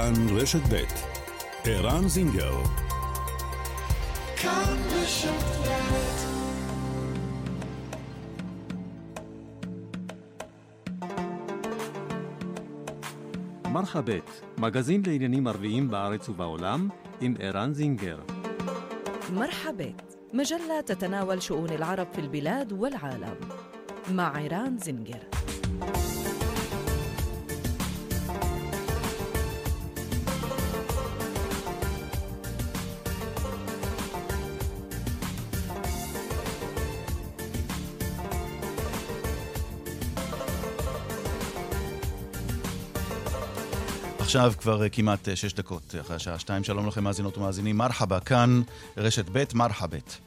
כאן רשת ב' ערן זינגר כאן רשת מרחבת, מגזין לעניינים ערביים בארץ ובעולם, עם ערן זינגר. مرحبت مجلة تتناول شؤون العرب في البلاد والعالم مع عيران زنجر עכשיו כבר כמעט שש דקות אחרי השעה שתיים. שלום לכם מאזינות ומאזינים. מרחבה, כאן רשת ב' מרחבת.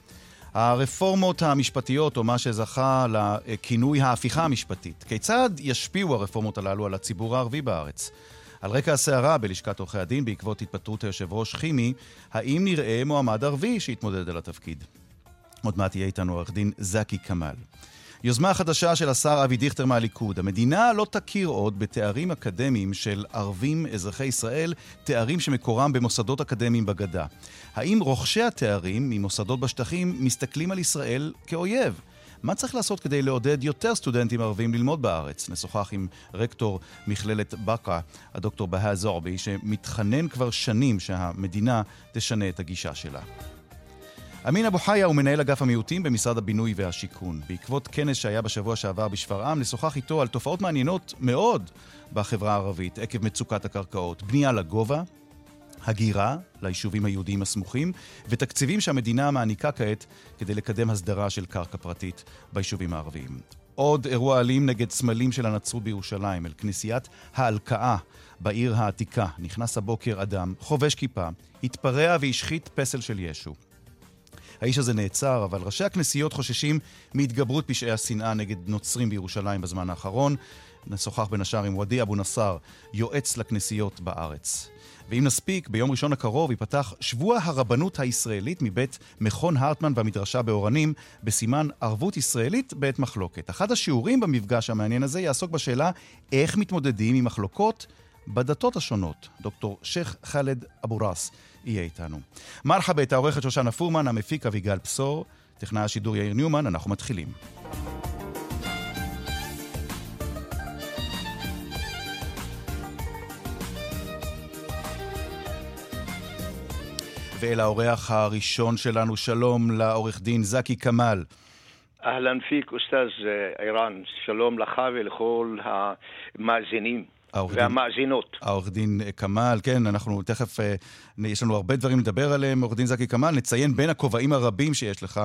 הרפורמות המשפטיות, או מה שזכה לכינוי ההפיכה המשפטית, כיצד ישפיעו הרפורמות הללו על הציבור הערבי בארץ? על רקע הסערה בלשכת עורכי הדין בעקבות התפטרות היושב ראש חימי, האם נראה מועמד ערבי שיתמודד על התפקיד? עוד מעט יהיה איתנו עורך דין זקי כמאל. יוזמה חדשה של השר אבי דיכטר מהליכוד. המדינה לא תכיר עוד בתארים אקדמיים של ערבים אזרחי ישראל, תארים שמקורם במוסדות אקדמיים בגדה. האם רוכשי התארים ממוסדות בשטחים מסתכלים על ישראל כאויב? מה צריך לעשות כדי לעודד יותר סטודנטים ערבים ללמוד בארץ? נשוחח עם רקטור מכללת בקה, הדוקטור בהא זועבי, שמתחנן כבר שנים שהמדינה תשנה את הגישה שלה. אמין אבו חיה הוא מנהל אגף המיעוטים במשרד הבינוי והשיכון. בעקבות כנס שהיה בשבוע שעבר בשפרעם, נשוחח איתו על תופעות מעניינות מאוד בחברה הערבית עקב מצוקת הקרקעות. בנייה לגובה, הגירה ליישובים היהודיים הסמוכים, ותקציבים שהמדינה מעניקה כעת כדי לקדם הסדרה של קרקע פרטית ביישובים הערביים. עוד אירוע אלים נגד סמלים של הנצרות בירושלים, אל כנסיית ההלקאה בעיר העתיקה. נכנס הבוקר אדם, חובש כיפה, התפרע והשחית פסל של ישו. האיש הזה נעצר, אבל ראשי הכנסיות חוששים מהתגברות פשעי השנאה נגד נוצרים בירושלים בזמן האחרון. נשוחח בין השאר עם ודי אבו נסאר, יועץ לכנסיות בארץ. ואם נספיק, ביום ראשון הקרוב ייפתח שבוע הרבנות הישראלית מבית מכון הרטמן והמדרשה באורנים, בסימן ערבות ישראלית בעת מחלוקת. אחד השיעורים במפגש המעניין הזה יעסוק בשאלה איך מתמודדים עם מחלוקות בדתות השונות. דוקטור שייח' חאלד אבו ראס יהיה איתנו. מרחבת, העורכת שושנה פורמן, המפיק אביגל בשור, טכנאי השידור יאיר ניומן, אנחנו מתחילים. ואל האורח הראשון שלנו, שלום לעורך דין זקי כמאל. אהלן פיק, אוסטאז איראן, שלום לך ולכל המאזינים. והמאזינות. העורך דין כמאל, כן, אנחנו תכף, אה, יש לנו הרבה דברים לדבר עליהם. עורך דין זקי כמאל, נציין בין הכובעים הרבים שיש לך,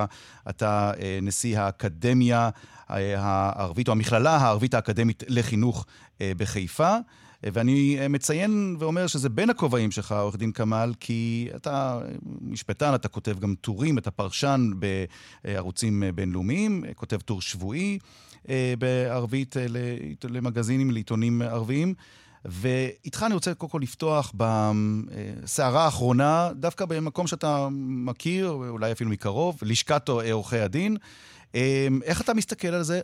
אתה אה, נשיא האקדמיה אה, הערבית, או המכללה הערבית האקדמית לחינוך בחיפה. ואני מציין ואומר שזה בין הכובעים שלך, עורך דין כמאל, כי אתה משפטן, אתה כותב גם טורים, אתה פרשן בערוצים בינלאומיים, כותב טור שבועי. אה, בערבית אה, למגזינים, לעיתונים ערביים. ואיתך אני רוצה קודם כל לפתוח בסערה האחרונה, דווקא במקום שאתה מכיר, אולי אפילו מקרוב, לשכת עורכי הדין. אה, איך אתה מסתכל על זה?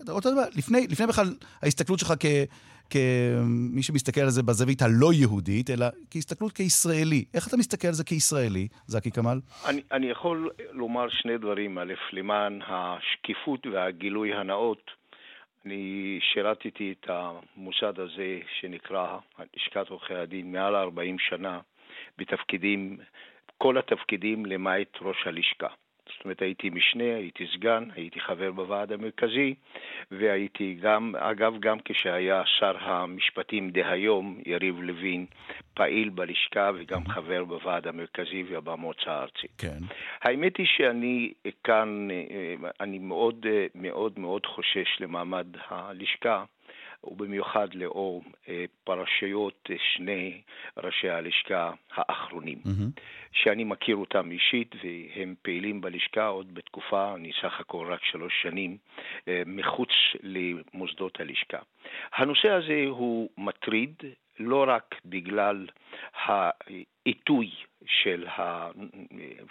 לפני, לפני בכלל ההסתכלות שלך כ, כמי שמסתכל על זה בזווית הלא יהודית, אלא כהסתכלות כישראלי. איך אתה מסתכל על זה כישראלי, זקי כמאל? אני, אני יכול לומר שני דברים. א', למען השקיפות והגילוי הנאות. אני שירתתי את המוסד הזה שנקרא לשכת עורכי הדין מעל 40 שנה בתפקידים, כל התפקידים למעט ראש הלשכה. אומרת, הייתי משנה, הייתי סגן, הייתי חבר בוועד המרכזי, והייתי גם, אגב, גם כשהיה שר המשפטים דהיום, יריב לוין, פעיל בלשכה וגם חבר בוועד המרכזי ובמועצה הארצית. כן. האמת היא שאני כאן, אני מאוד מאוד מאוד חושש למעמד הלשכה. ובמיוחד לאור אה, פרשיות אה, שני ראשי הלשכה האחרונים, mm-hmm. שאני מכיר אותם אישית והם פעילים בלשכה עוד בתקופה, אני סך הכל רק שלוש שנים, אה, מחוץ למוסדות הלשכה. הנושא הזה הוא מטריד לא רק בגלל העיתוי של, ה,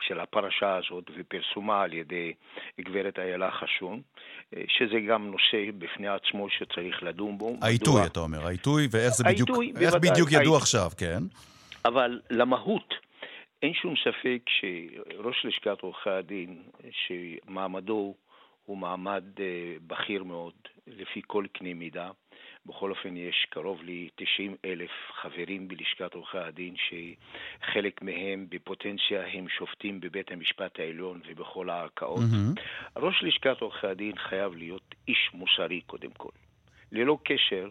של הפרשה הזאת ופרסומה על ידי גברת איילה חשון, שזה גם נושא בפני עצמו שצריך לדון בו. העיתוי, מדוע... אתה אומר, העיתוי ואיך זה בדיוק, העיתוי, איך בדיוק ידעו עכשיו, כן? אבל למהות, אין שום ספק שראש לשכת עורכי הדין, שמעמדו הוא מעמד אה, בכיר מאוד, לפי כל קנה מידה. בכל אופן, יש קרוב ל-90 אלף חברים בלשכת עורכי הדין, שחלק מהם בפוטנציה הם שופטים בבית המשפט העליון ובכל הערכאות. Mm-hmm. ראש לשכת עורכי הדין חייב להיות איש מוסרי קודם כל. ללא קשר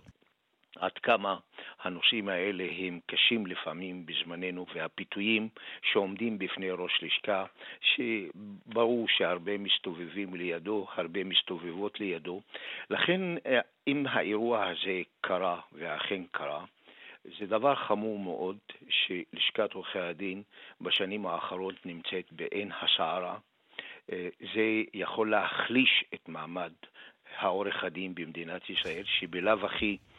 עד כמה הנושאים האלה הם קשים לפעמים בזמננו, והפיתויים שעומדים בפני ראש לשכה, שברור שהרבה מסתובבים לידו, הרבה מסתובבות לידו. לכן, אם האירוע הזה קרה, ואכן קרה, זה דבר חמור מאוד שלשכת עורכי הדין בשנים האחרונות נמצאת בעין הסערה. זה יכול להחליש את מעמד העורך הדין במדינת ישראל, שבלאו הכי אה,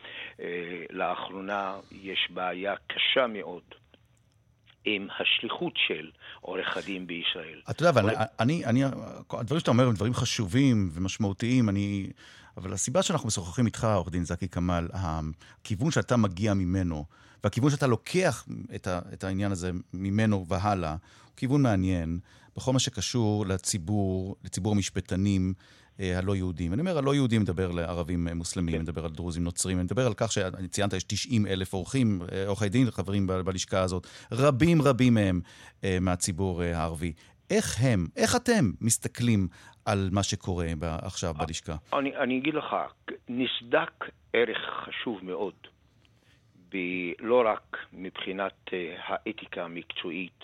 לאחרונה יש בעיה קשה מאוד עם השליחות של עורך הדין בישראל. אתה יודע, אבל אני, אני, הדברים שאתה אומר הם דברים חשובים ומשמעותיים, אני... אבל הסיבה שאנחנו משוחחים איתך, עורך דין זקי כמאל, הכיוון שאתה מגיע ממנו, והכיוון שאתה לוקח את, ה, את העניין הזה ממנו והלאה, הוא כיוון מעניין בכל מה שקשור לציבור, לציבור המשפטנים, אה, הלא יהודים. אני אומר, הלא יהודים מדבר לערבים אה, מוסלמים, כן. מדבר על דרוזים נוצרים, אני מדבר על כך שציינת, יש 90 אלף עורכים, אה, עורכי דין, חברים בלשכה הזאת, רבים רבים מהם מהציבור הערבי. איך הם, איך אתם מסתכלים על מה שקורה עכשיו בלשכה? אני, אני אגיד לך, נסדק ערך חשוב מאוד, ב, לא רק מבחינת האתיקה המקצועית,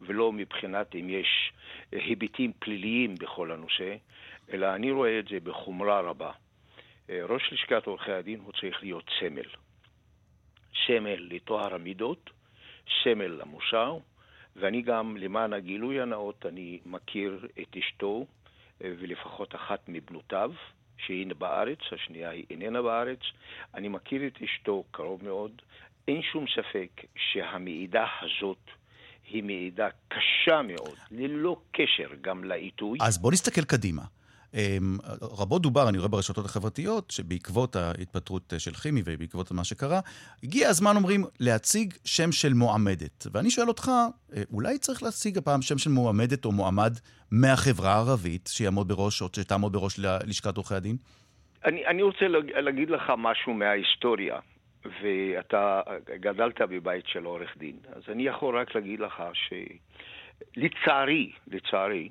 ולא מבחינת אם יש היבטים פליליים בכל הנושא, אלא אני רואה את זה בחומרה רבה. אה, ראש לשכת עורכי הדין הוא צריך להיות סמל. סמל לטוהר המידות, סמל למוסר, ואני גם, למען הגילוי הנאות, אני מכיר את אשתו אה, ולפחות אחת מבנותיו, שהיא בארץ, השנייה היא איננה בארץ. אני מכיר את אשתו קרוב מאוד. אין שום ספק שהמעידה הזאת היא מעידה קשה מאוד, ללא קשר גם לעיתוי. אז בוא נסתכל קדימה. אמ, רבות דובר, אני רואה ברשתות החברתיות, שבעקבות ההתפטרות של כימי ובעקבות מה שקרה, הגיע הזמן, אומרים, להציג שם של מועמדת. ואני שואל אותך, אה, אולי צריך להציג הפעם שם של מועמדת או מועמד מהחברה הערבית, שיעמוד בראש, או שתעמוד בראש לשכת עורכי הדין? אני, אני רוצה להגיד לך משהו מההיסטוריה, ואתה גדלת בבית של עורך דין, אז אני יכול רק להגיד לך שלצערי, לצערי,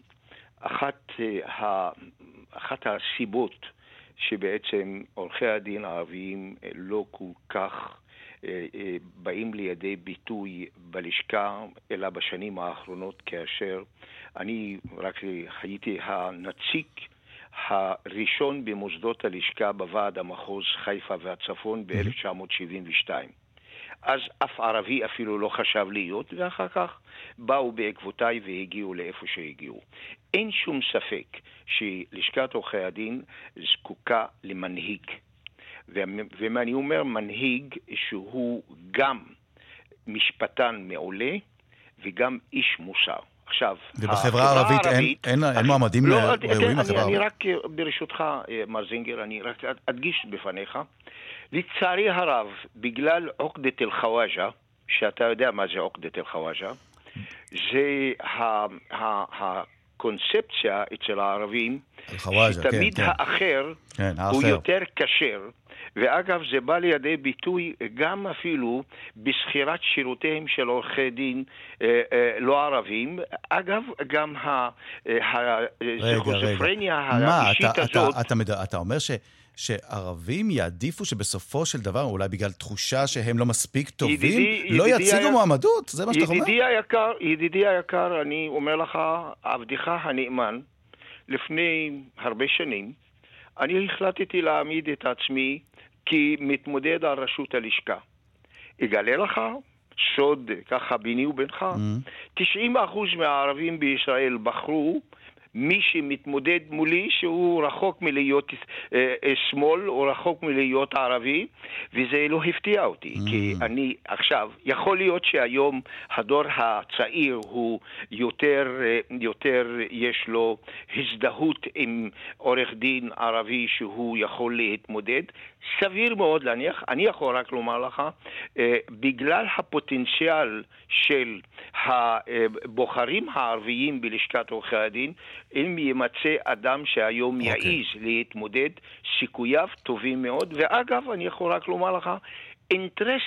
אחת, אה, אחת הסיבות שבעצם עורכי הדין הערביים אה, לא כל כך אה, באים לידי ביטוי בלשכה, אלא בשנים האחרונות, כאשר אני רק הייתי הנציג הראשון במוסדות הלשכה בוועד המחוז חיפה והצפון ב-1972. אז אף ערבי אפילו לא חשב להיות, ואחר כך באו בעקבותיי והגיעו לאיפה שהגיעו. אין שום ספק שלשכת עורכי הדין זקוקה למנהיג. ואני אומר מנהיג שהוא גם משפטן מעולה וגם איש מוסר. עכשיו, ובחברה הערבית אין, אין, אין מועמדים לא, ראויים לחברה הערבית? אני רק, ברשותך, אה, מר זינגר, אני רק אדגיש בפניך. לצערי הרב, בגלל עוקדת אל-חוואג'ה, שאתה יודע מה זה עוקדת אל-חוואג'ה, זה הקונספציה אצל הערבים, שתמיד כן, כן. האחר כן, הוא יותר כשר. ואגב, זה בא לידי ביטוי גם אפילו בשכירת שירותיהם של עורכי דין אה, אה, לא ערבים. אגב, גם הסכיזופרניה האישית הזאת... אתה, אתה, אתה, אתה אומר ש... שערבים יעדיפו שבסופו של דבר, אולי בגלל תחושה שהם לא מספיק טובים, ידידי, לא ידידי יציגו היה... מועמדות? זה מה שאתה אומר? ידידי היקר, ידידי היקר, אני אומר לך, עבדך הנאמן, לפני הרבה שנים, אני החלטתי להעמיד את עצמי כמתמודד על ראשות הלשכה. אגלה לך סוד, ככה ביני ובינך, mm-hmm. 90% מהערבים בישראל בחרו מי שמתמודד מולי שהוא רחוק מלהיות אה, אה, שמאל, הוא רחוק מלהיות ערבי, וזה לא הפתיע אותי, mm. כי אני עכשיו, יכול להיות שהיום הדור הצעיר הוא יותר, אה, יותר יש לו הזדהות עם עורך דין ערבי שהוא יכול להתמודד, סביר מאוד להניח, אני יכול רק לומר לך, בגלל הפוטנציאל של הבוחרים הערביים בלשכת עורכי הדין, אם יימצא אדם שהיום okay. אוקיי. יעז להתמודד, סיכוייו טובים מאוד, ואגב, אני יכול רק לומר לך, אינטרס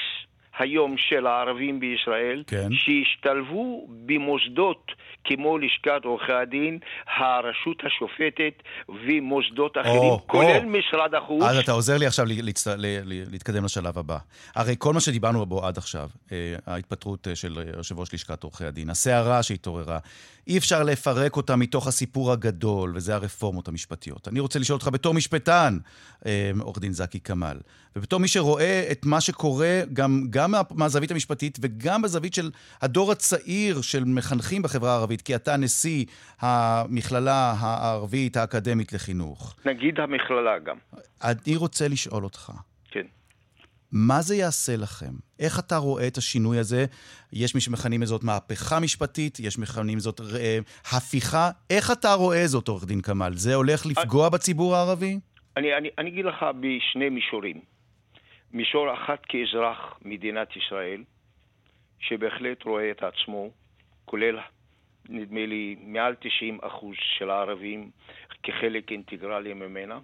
היום של הערבים בישראל, כן. שהשתלבו במוסדות כמו לשכת עורכי הדין, הרשות השופטת ומוסדות אחרים, או, כולל או. משרד החוץ. אז אתה עוזר לי עכשיו להצ... להתקדם לשלב הבא. הרי כל מה שדיברנו בו עד עכשיו, אה, ההתפטרות אה, של יושב ראש לשכת עורכי הדין, הסערה שהתעוררה, אי אפשר לפרק אותה מתוך הסיפור הגדול, וזה הרפורמות המשפטיות. אני רוצה לשאול אותך בתור משפטן, אה, עורך דין זקי כמאל, ובתור מי שרואה את מה שקורה גם, גם מהזווית המשפטית וגם בזווית של הדור הצעיר של מחנכים בחברה הערבית, כי אתה נשיא המכללה הערבית האקדמית לחינוך. נגיד המכללה גם. אני רוצה לשאול אותך. כן. מה זה יעשה לכם? איך אתה רואה את השינוי הזה? יש מי שמכנים זאת מהפכה משפטית, יש מכנים זאת אה, הפיכה. איך אתה רואה זאת, עורך דין כמאל? זה הולך לפגוע אני, בציבור הערבי? אני, אני, אני אגיד לך בשני מישורים. מישור אחד כאזרח מדינת ישראל, שבהחלט רואה את עצמו, כולל, נדמה לי, מעל 90 אחוז של הערבים כחלק אינטגרלי ממנה.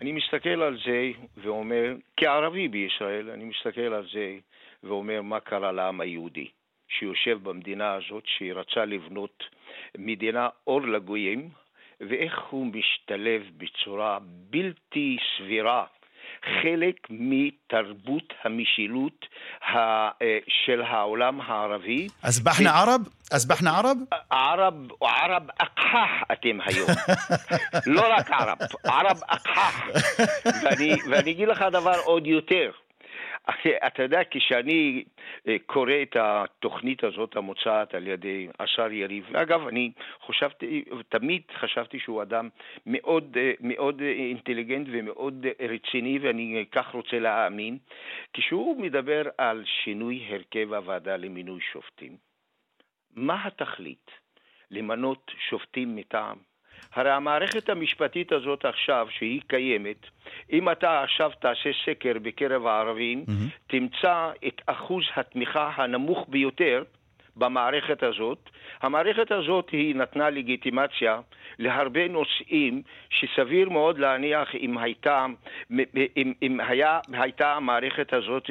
אני מסתכל על זה ואומר, כערבי בישראל, אני מסתכל על זה ואומר מה קרה לעם היהודי, שיושב במדינה הזאת, שרצה לבנות מדינה אור לגויים, ואיך הוא משתלב בצורה בלתי סבירה חלק מתרבות המשילות אה, של העולם הערבי. אסבחנה ערב? אסבחנה ערב? ערב, ערב אקחח אתם היום. לא רק ערב, ערב אקחח. ואני אגיד לך דבר עוד יותר. אתה יודע, כשאני אה, קורא את התוכנית הזאת המוצעת על ידי השר יריב, ואגב, אני חשבתי, תמיד חשבתי שהוא אדם מאוד, אה, מאוד אינטליגנט ומאוד רציני, ואני כך רוצה להאמין, כשהוא מדבר על שינוי הרכב הוועדה למינוי שופטים, מה התכלית? למנות שופטים מטעם הרי המערכת המשפטית הזאת עכשיו, שהיא קיימת, אם אתה עכשיו תעשה סקר בקרב הערבים, mm-hmm. תמצא את אחוז התמיכה הנמוך ביותר במערכת הזאת. המערכת הזאת היא נתנה לגיטימציה להרבה נושאים שסביר מאוד להניח אם הייתה, אם, אם היה, הייתה המערכת הזאת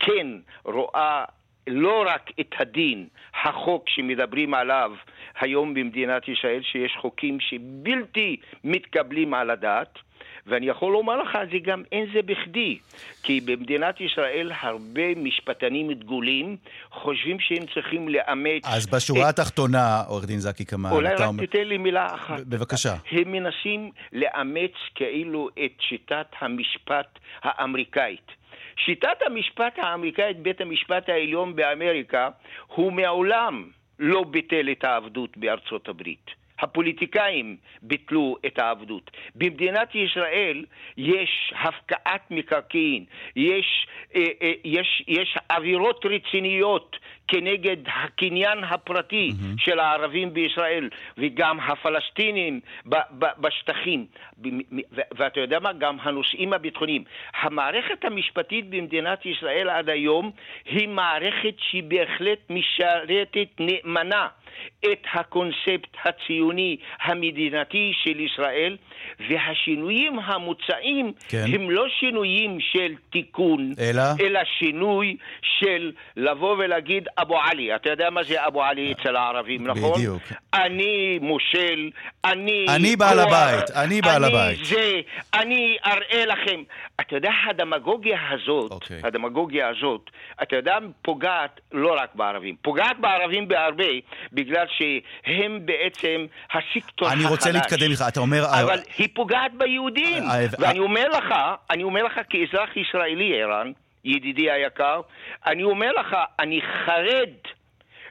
כן רואה לא רק את הדין, החוק שמדברים עליו היום במדינת ישראל, שיש חוקים שבלתי מתקבלים על הדעת, ואני יכול לומר לך, זה גם אין זה בכדי, כי במדינת ישראל הרבה משפטנים דגולים חושבים שהם צריכים לאמץ... אז בשורה את... התחתונה, עורך דין זקי כמאל, אולי רק אומר... תיתן לי מילה אחת. בבקשה. הם מנסים לאמץ כאילו את שיטת המשפט האמריקאית. שיטת המשפט האמריקאית, בית המשפט העליון באמריקה, הוא מעולם לא ביטל את העבדות בארצות הברית. הפוליטיקאים ביטלו את העבדות. במדינת ישראל יש הפקעת מקרקעין, יש, אה, אה, יש, יש עבירות רציניות כנגד הקניין הפרטי mm-hmm. של הערבים בישראל וגם הפלסטינים ב- ב- בשטחים. ואתה יודע מה? גם הנושאים הביטחוניים. המערכת המשפטית במדינת ישראל עד היום היא מערכת שבהחלט משרתת נאמנה את הקונספט הציוני המדינתי של ישראל, והשינויים המוצעים כן. הם לא שינויים של תיקון, אלא? אלא שינוי של לבוא ולהגיד אבו עלי. אתה יודע מה זה אבו עלי אצל הערבים, נכון? בדיוק. אני מושל, אני... אני בעל הבית, אני בעל אני הבית. זה, אני אראה לכם. אתה יודע, הדמגוגיה הזאת, okay. אוקיי. הדמגוגיה הזאת, אתה יודע, פוגעת לא רק בערבים, פוגעת בערבים בהרבה, בגלל שהם בעצם הסקטור החלש. אני רוצה להתקדם איתך, אתה אומר... אבל היא פוגעת ביהודים. אה, אה, ואני אומר לך, אני אומר לך כאזרח ישראלי, ערן, ידידי היקר, אני אומר לך, אני חרד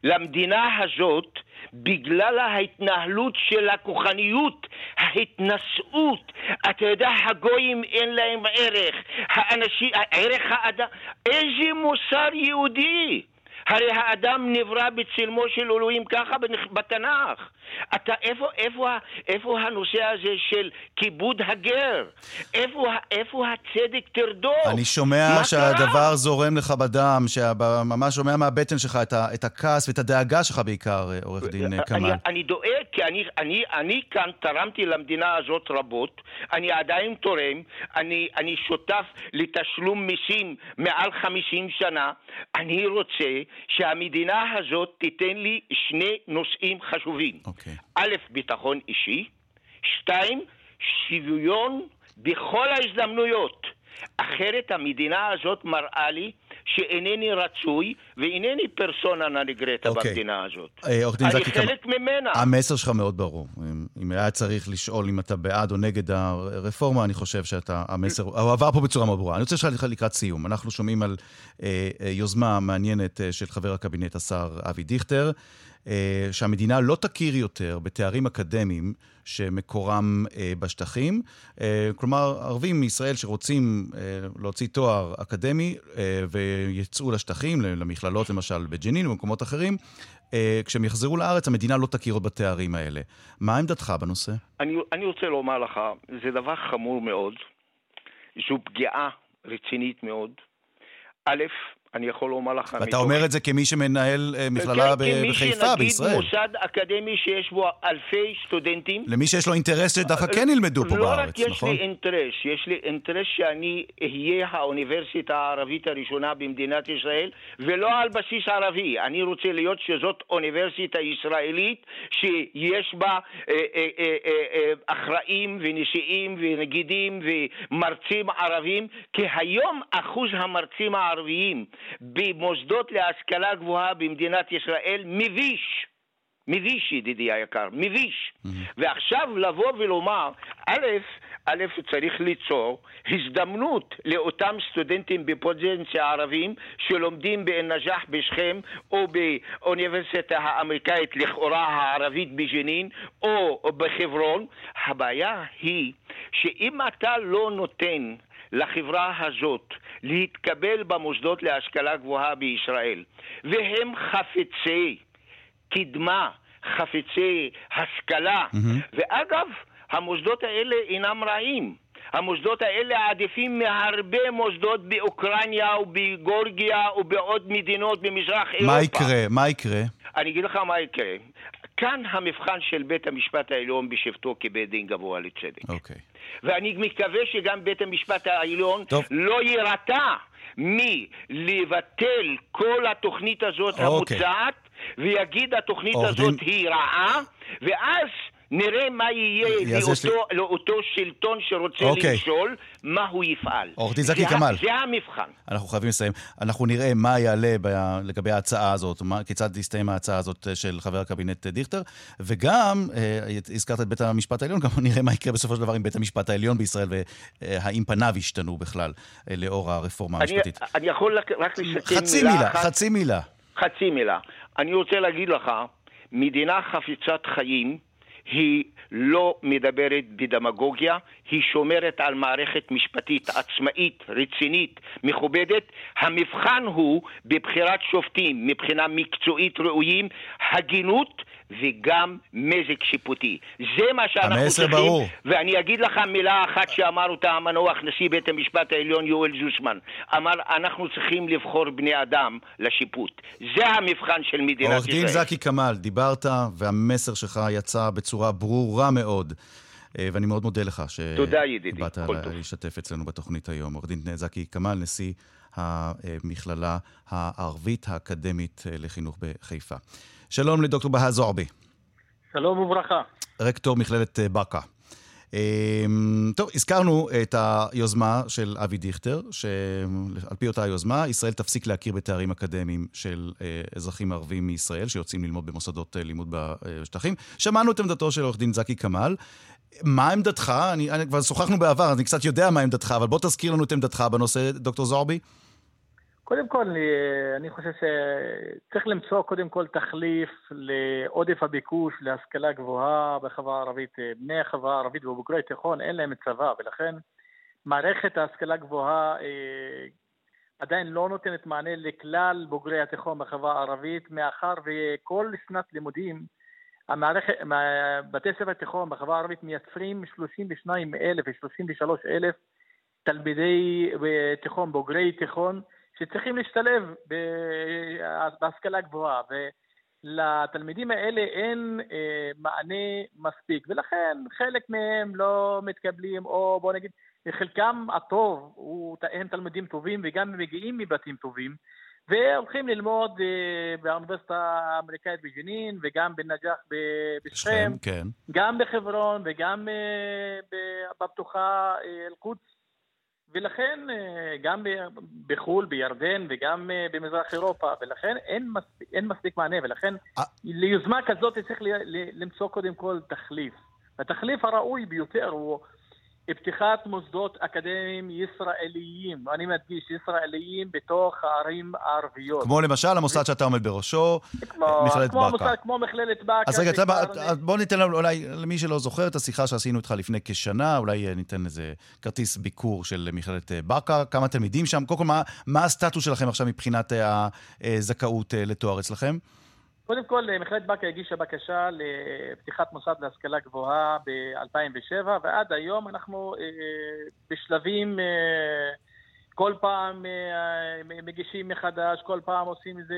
למדינה הזאת בגלל ההתנהלות של הכוחניות, ההתנשאות. אתה יודע, הגויים אין להם ערך, האנשים, ערך האדם, איזה מוסר יהודי? הרי האדם נברא בצלמו של אלוהים ככה בתנ"ך. אתה, איפה, איפה, איפה הנושא הזה של כיבוד הגר? איפה, איפה הצדק תרדוף? אני שומע שהדבר קרה? זורם לך בדם, שממש שומע מהבטן שלך את, ה, את הכעס ואת הדאגה שלך בעיקר, עורך דין אני, כמאל. אני, אני דואג, כי אני, אני, אני כאן תרמתי למדינה הזאת רבות, אני עדיין תורם, אני, אני שותף לתשלום מיסים מעל 50 שנה, אני רוצה שהמדינה הזאת תיתן לי שני נושאים חשובים. Okay. אוקיי. א', ביטחון אישי, שתיים, שוויון בכל ההזדמנויות. אחרת המדינה הזאת מראה לי שאינני רצוי ואינני פרסונה נגרטה okay. אוקיי. במדינה הזאת. אה, אני חלק כמה... ממנה. המסר שלך מאוד ברור. אם היה צריך לשאול אם אתה בעד או נגד הרפורמה, אני חושב שאתה, המסר, עבר פה בצורה מאוד ברורה. אני רוצה לשאול אותך לקראת סיום. אנחנו שומעים על אה, אה, יוזמה מעניינת אה, של חבר הקבינט, השר אבי דיכטר. אה, שהמדינה לא תכיר יותר בתארים אקדמיים שמקורם אה, בשטחים. אה, כלומר, ערבים מישראל שרוצים להוציא תואר אקדמי ויצאו לשטחים, למכללות למשל בג'נין ובמקומות אחרים, כשהם יחזרו לארץ, המדינה לא תכיר עוד בתארים האלה. מה עמדתך בנושא? אני, אני רוצה לומר לך, זה דבר חמור מאוד, זו פגיעה רצינית מאוד. א', אני יכול לומר לך... ואתה מתוך... אומר את זה כמי שמנהל uh, מכללה כן, בחיפה, בישראל. כמי שנגיד מוסד אקדמי שיש בו אלפי סטודנטים. למי שיש לו אינטרס שדווקא כן ילמדו פה לא בארץ, נכון? לא רק יש לי אינטרס, יש לי אינטרס שאני אהיה האוניברסיטה הערבית הראשונה במדינת ישראל, ולא על בסיס ערבי. אני רוצה להיות שזאת אוניברסיטה ישראלית שיש בה אה, אה, אה, אה, אה, אחראים ונשיאים ונגידים ומרצים ערבים, כי היום אחוז המרצים הערביים במוסדות להשכלה גבוהה במדינת ישראל מביש. מביש, ידידי היקר, מביש. Mm-hmm. ועכשיו לבוא ולומר, א', א', צריך ליצור הזדמנות לאותם סטודנטים בפוזנציה ערבים שלומדים באל-נג'אח בשכם או באוניברסיטה האמריקאית לכאורה הערבית בג'נין או בחברון. הבעיה היא שאם אתה לא נותן לחברה הזאת להתקבל במוסדות להשכלה גבוהה בישראל, והם חפצי קדמה, חפצי השכלה, mm-hmm. ואגב, המוסדות האלה אינם רעים. המוסדות האלה עדיפים מהרבה מוסדות באוקראינה ובגורגיה ובעוד מדינות במזרח אירופה. מה יקרה? מה יקרה? אני אגיד לך מה יקרה. כאן המבחן של בית המשפט העליון בשבתו כבית דין גבוה לצדק. אוקיי. Okay. ואני מקווה שגם בית המשפט העליון טוב. לא יירתע מלבטל כל התוכנית הזאת okay. אוקיי. המוצעת, ויגיד התוכנית הזאת דין... היא רעה, ואז... נראה מה יהיה לאותו, לי... לאותו שלטון שרוצה. אוקיי. למשול, מה הוא יפעל. עורך דין זקי כמאל. זה המבחן. אנחנו חייבים לסיים. אנחנו נראה מה יעלה ב... לגבי ההצעה הזאת, מה, כיצד תסתיים ההצעה הזאת של חבר הקבינט דיכטר, וגם, אה, הזכרת את בית המשפט העליון, גם נראה מה יקרה בסופו של דבר עם בית המשפט העליון בישראל, והאם פניו השתנו בכלל אה, לאור הרפורמה אני, המשפטית. אני יכול רק לסכם חצי מילה, מילה אחת. חצי מילה. חצי מילה. אני רוצה להגיד לך, מדינה חפיצת חיים, היא לא מדברת בדמגוגיה, היא שומרת על מערכת משפטית עצמאית, רצינית, מכובדת. המבחן הוא בבחירת שופטים מבחינה מקצועית ראויים, הגינות וגם מזג שיפוטי. זה מה שאנחנו צריכים. המסר ברור. ואני אגיד לך מילה אחת שאמר אותה המנוח נשיא בית המשפט העליון יואל זוסמן. אמר, אנחנו צריכים לבחור בני אדם לשיפוט. זה המבחן של מדינת ישראל. עורך דין זקי כמאל, דיברת והמסר שלך יצא בצורה ברורה מאוד. אה, ואני מאוד מודה לך שבאת להשתתף אצלנו בתוכנית היום. עורך דין זקי כמאל, נשיא המכללה הערבית האקדמית לחינוך בחיפה. שלום לדוקטור בהא זועבי. שלום וברכה. רקטור מכללת אה, באקה. אמ, טוב, הזכרנו את היוזמה של אבי דיכטר, שעל פי אותה היוזמה, ישראל תפסיק להכיר בתארים אקדמיים של אה, אזרחים ערבים מישראל שיוצאים ללמוד במוסדות אה, לימוד בשטחים. שמענו את עמדתו של עורך דין זקי כמאל. מה עמדתך? אני, אני כבר שוחחנו בעבר, אני קצת יודע מה עמדתך, אבל בוא תזכיר לנו את עמדתך בנושא, דוקטור זועבי. קודם כל, אני חושב שצריך למצוא קודם כל תחליף לעודף הביקוש להשכלה גבוהה בחברה הערבית. בני החברה הערבית ובוגרי תיכון אין להם צבא, ולכן מערכת ההשכלה הגבוהה אה, עדיין לא נותנת מענה לכלל בוגרי התיכון בחברה הערבית, מאחר וכל שנת לימודים, המערכת, בתי ספר תיכון בחברה הערבית מייצרים 32 אלף ו-33 אלף תלמידי אה, תיכון, בוגרי תיכון, שצריכים להשתלב בהשכלה גבוהה, ולתלמידים האלה אין אה, מענה מספיק, ולכן חלק מהם לא מתקבלים, או בוא נגיד, חלקם הטוב, הוא, הם תלמידים טובים וגם מגיעים מבתים טובים, והולכים ללמוד אה, באוניברסיטה האמריקאית בג'נין וגם בנג'אח בשכם, כן. גם בחברון וגם אה, בפתוחה אה, אל-קודס. ולכן גם בחו"ל, בירדן וגם במזרח אירופה, ולכן אין מספיק, אין מספיק מענה, ולכן ליוזמה כזאת צריך למצוא קודם כל תחליף. התחליף הראוי ביותר הוא פתיחת מוסדות אקדמיים ישראליים, אני מדגיש, ישראליים בתוך הערים הערביות. כמו למשל המוסד שאתה עומד בראשו, כמו, מכללת כמו באקה. כמו מכללת באקה. אז רגע, כבר... בוא ניתן לנו, אולי, למי שלא זוכר את השיחה שעשינו איתך לפני כשנה, אולי ניתן איזה כרטיס ביקור של מכללת באקה, כמה תלמידים שם. קודם כל, מה, מה הסטטוס שלכם עכשיו מבחינת הזכאות לתואר אצלכם? קודם כל, מכללת באקה הגישה בקשה לפתיחת מוסד להשכלה גבוהה ב-2007, ועד היום אנחנו אה, בשלבים, אה, כל פעם אה, מגישים מחדש, כל פעם עושים איזה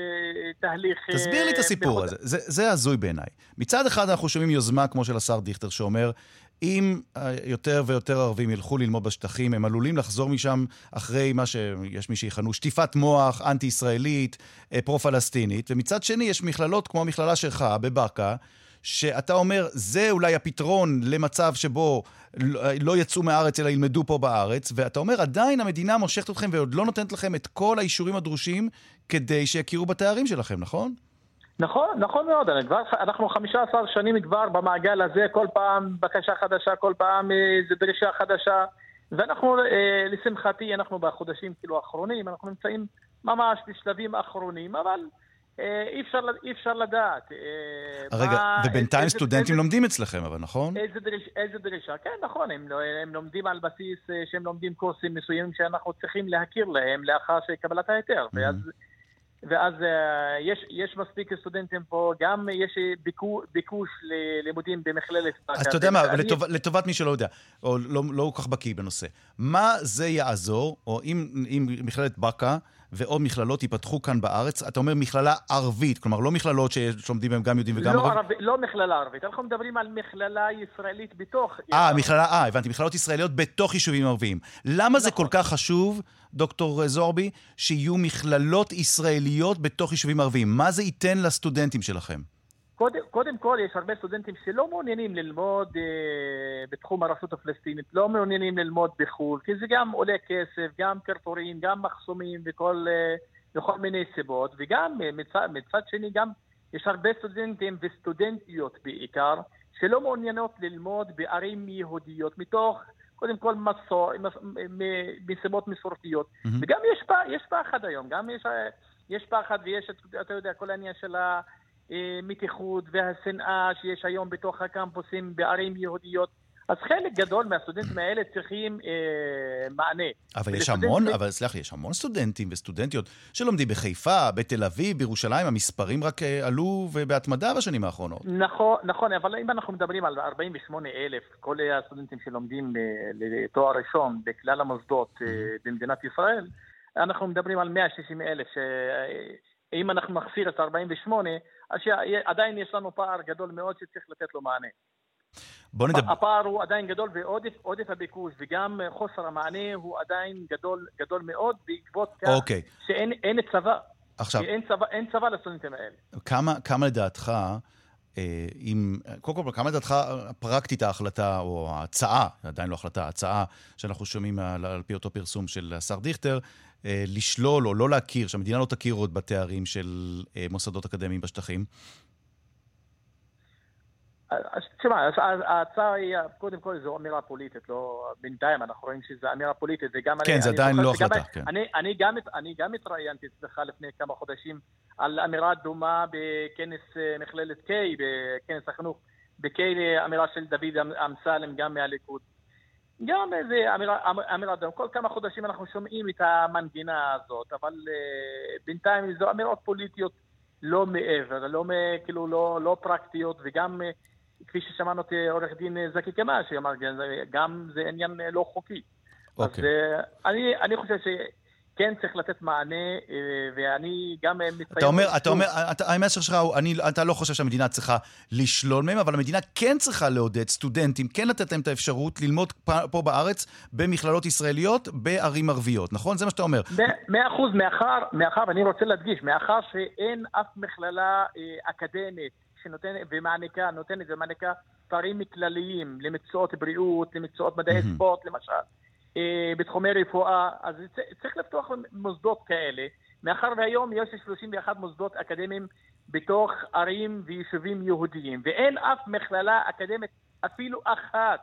תהליך... תסביר לי את הסיפור הזה, זה הזוי בעיניי. מצד אחד אנחנו שומעים יוזמה כמו של השר דיכטר שאומר, אם אה, יותר ויותר ערבים ילכו ללמוד בשטחים, הם עלולים לחזור משם אחרי מה שיש מי שיכנו שטיפת מוח אנטי-ישראלית, אה, פרו-פלסטינית, ומצד שני יש מכללות כמו המכללה שלך בבאקה, שאתה אומר, זה אולי הפתרון למצב שבו לא יצאו מהארץ אלא ילמדו פה בארץ, ואתה אומר, עדיין המדינה מושכת אתכם ועוד לא נותנת לכם את כל האישורים הדרושים כדי שיכירו בתארים שלכם, נכון? נכון, נכון מאוד, כבר, אנחנו 15 שנים כבר במעגל הזה, כל פעם בקשה חדשה, כל פעם איזו דרישה חדשה, ואנחנו, אה, לשמחתי, אנחנו בחודשים כאילו האחרונים, אנחנו נמצאים ממש בשלבים אחרונים, אבל אה, אי אפשר, אי אפשר לדעת. אה, רגע, מה, ובינתיים איזה, סטודנטים איזה, לומדים אצלכם, אבל נכון? איזה, דריש, איזה דרישה, כן, נכון, הם, הם לומדים על בסיס שהם לומדים קורסים מסוימים שאנחנו צריכים להכיר להם לאחר קבלת ההיתר, mm-hmm. ואז... ואז uh, יש, יש מספיק סטודנטים פה, גם יש ביקו, ביקוש ללימודים במכללת... אז אתה יודע מה, אני... לטוב, לטובת מי שלא יודע, או לא, לא כל כך בקיא בנושא, מה זה יעזור, או אם, אם מכללת באקה ועוד מכללות ייפתחו כאן בארץ, אתה אומר מכללה ערבית, כלומר לא מכללות שלומדים בהם גם יהודים וגם לא ערבית. לא מכללה ערבית, אנחנו מדברים על מכללה ישראלית בתוך... אה, מכללה, אה, הבנתי, מכללות ישראליות בתוך יישובים ערביים. למה נכון. זה כל כך חשוב? דוקטור זורבי, שיהיו מכללות ישראליות בתוך יישובים ערביים. מה זה ייתן לסטודנטים שלכם? קודם, קודם כל, יש הרבה סטודנטים שלא מעוניינים ללמוד אה, בתחום הרשות הפלסטינית, לא מעוניינים ללמוד בחו"ל, כי זה גם עולה כסף, גם קרטורים, גם מחסומים וכל, אה, וכל מיני סיבות, וגם אה, מצד, מצד שני, גם יש הרבה סטודנטים וסטודנטיות בעיקר, שלא מעוניינות ללמוד בערים יהודיות, מתוך קודם כל מסור, מסיבות מסורתיות. Mm-hmm. וגם יש, יש פחד היום, גם יש, יש פחד ויש, אתה יודע, כל העניין של המתיחות והשנאה שיש היום בתוך הקמפוסים בערים יהודיות. אז חלק גדול מהסטודנטים האלה צריכים אה, מענה. אבל יש המון, ב... אבל סלח לי, יש המון סטודנטים וסטודנטיות שלומדים בחיפה, בתל אביב, בירושלים, המספרים רק אה, עלו בהתמדה בשנים האחרונות. נכון, נכון, אבל אם אנחנו מדברים על 48 אלף, כל הסטודנטים שלומדים אה, לתואר ראשון בכלל המוסדות אה, במדינת ישראל, אנחנו מדברים על 160 אלף, שאם אה, אנחנו נחסיר את 48, אז עדיין יש לנו פער גדול מאוד שצריך לתת לו מענה. בוא נדבר... הפער הוא עדיין גדול ועודף הביקוש וגם חוסר המענה הוא עדיין גדול, גדול מאוד בעקבות כך אוקיי. שאין צבא. עכשיו... אין צבא, אין צבא לסטודנטים האלה. כמה, כמה לדעתך, אה, אם... קודם כל, כמה לדעתך פרקטית ההחלטה, או ההצעה, עדיין לא החלטה, ההצעה שאנחנו שומעים על, על פי אותו פרסום של השר דיכטר, לשלול או לא להכיר, שהמדינה לא תכיר עוד בתארים של אה, מוסדות אקדמיים בשטחים? תשמע, ההצעה היא, קודם כל זו אמירה פוליטית, לא, בינתיים אנחנו רואים שזו אמירה פוליטית, וגם כן, אני... זה עדיין לא שגם- החלטה, כן. אני, אני, גם, אני גם התראיינתי אצלך לפני כמה חודשים על אמירה דומה בכנס אה, מכללת K, בכנס החינוך ב-K, אמירה של דוד אמ- אמסלם, גם מהליכוד. גם איזה אמירה, אמ- אמירה דומה. כל כמה חודשים אנחנו שומעים את המנגינה הזאת, אבל אה, בינתיים זו אמירות פוליטיות לא מעבר, לא, כאילו, לא, לא פרקטיות, וגם אה, כפי ששמענו את אה, עורך דין זקי קמאל, שאמר, גם זה- גם זה עניין לא חוקי. אוקיי. אז אה, אני, אני חושב שכן צריך לתת מענה, אה, ואני גם אה, מציין... אתה אומר, אתה אומר, אתה, המסר שלך הוא, אני, אתה לא חושב שהמדינה צריכה לשלול מהם, אבל המדינה כן צריכה לעודד סטודנטים, כן לתת להם את האפשרות ללמוד פה, בארץ במכללות ישראליות בערים ערביות, נכון? זה מה שאתה אומר. מאה אחוז, מאחר, מאחר, ואני רוצה להדגיש, מאחר שאין אף מכללה אה, אקדמית שנותנת ומעניקה, נותנת ומעניקה תארים כלליים למקצועות בריאות, למקצועות מדעי. ספורט, למשל, אה, בתחומי רפואה, אז צריך לפתוח מוסדות כאלה, מאחר והיום יש 31 מוסדות אקדמיים בתוך ערים ויישובים יהודיים, ואין אף מכללה אקדמית אפילו אחת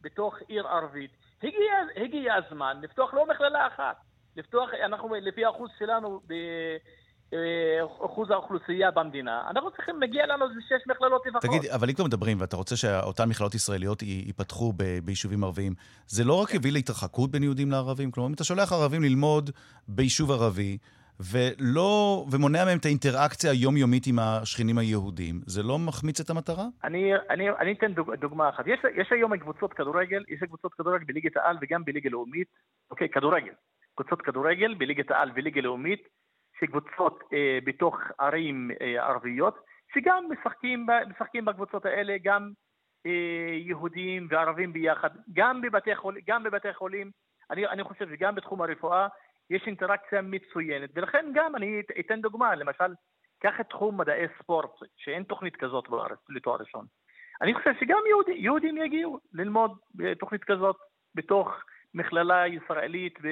בתוך עיר ערבית. הגיע, הגיע הזמן לפתוח לא מכללה אחת, לפתוח, אנחנו לפי האחוז שלנו באחוז האוכלוסייה במדינה, אנחנו צריכים, מגיע לנו איזה שש מכללות לפחות. תגיד, אבל אם כבר מדברים, ואתה רוצה שאותן מכללות ישראליות ייפתחו ב- ביישובים ערביים, זה לא רק יביא להתרחקות בין יהודים לערבים? כלומר, אם אתה שולח ערבים ללמוד ביישוב ערבי, ולא, ומונע מהם את האינטראקציה היומיומית עם השכנים היהודים, זה לא מחמיץ את המטרה? אני, אני, אני אתן דוג, דוגמה אחת. יש, יש היום קבוצות כדורגל, יש קבוצות כדורגל בליגת העל וגם בליגה לאומית, אוקיי, כדורגל. קבוצות כדורגל בליגת העל וליגה לאומית, שקבוצות אה, בתוך ערים אה, ערביות, שגם משחקים, משחקים בקבוצות האלה, גם אה, יהודים וערבים ביחד, גם בבתי, חול, גם בבתי חולים. אני, אני חושב שגם בתחום הרפואה יש אינטראקציה מצוינת, ולכן גם אני את- אתן דוגמה, למשל, קח את תחום מדעי ספורט, שאין תוכנית כזאת בארץ לתואר ראשון. אני חושב שגם יהודי, יהודים יגיעו ללמוד בתוכנית כזאת בתוך מכללה ישראלית ב...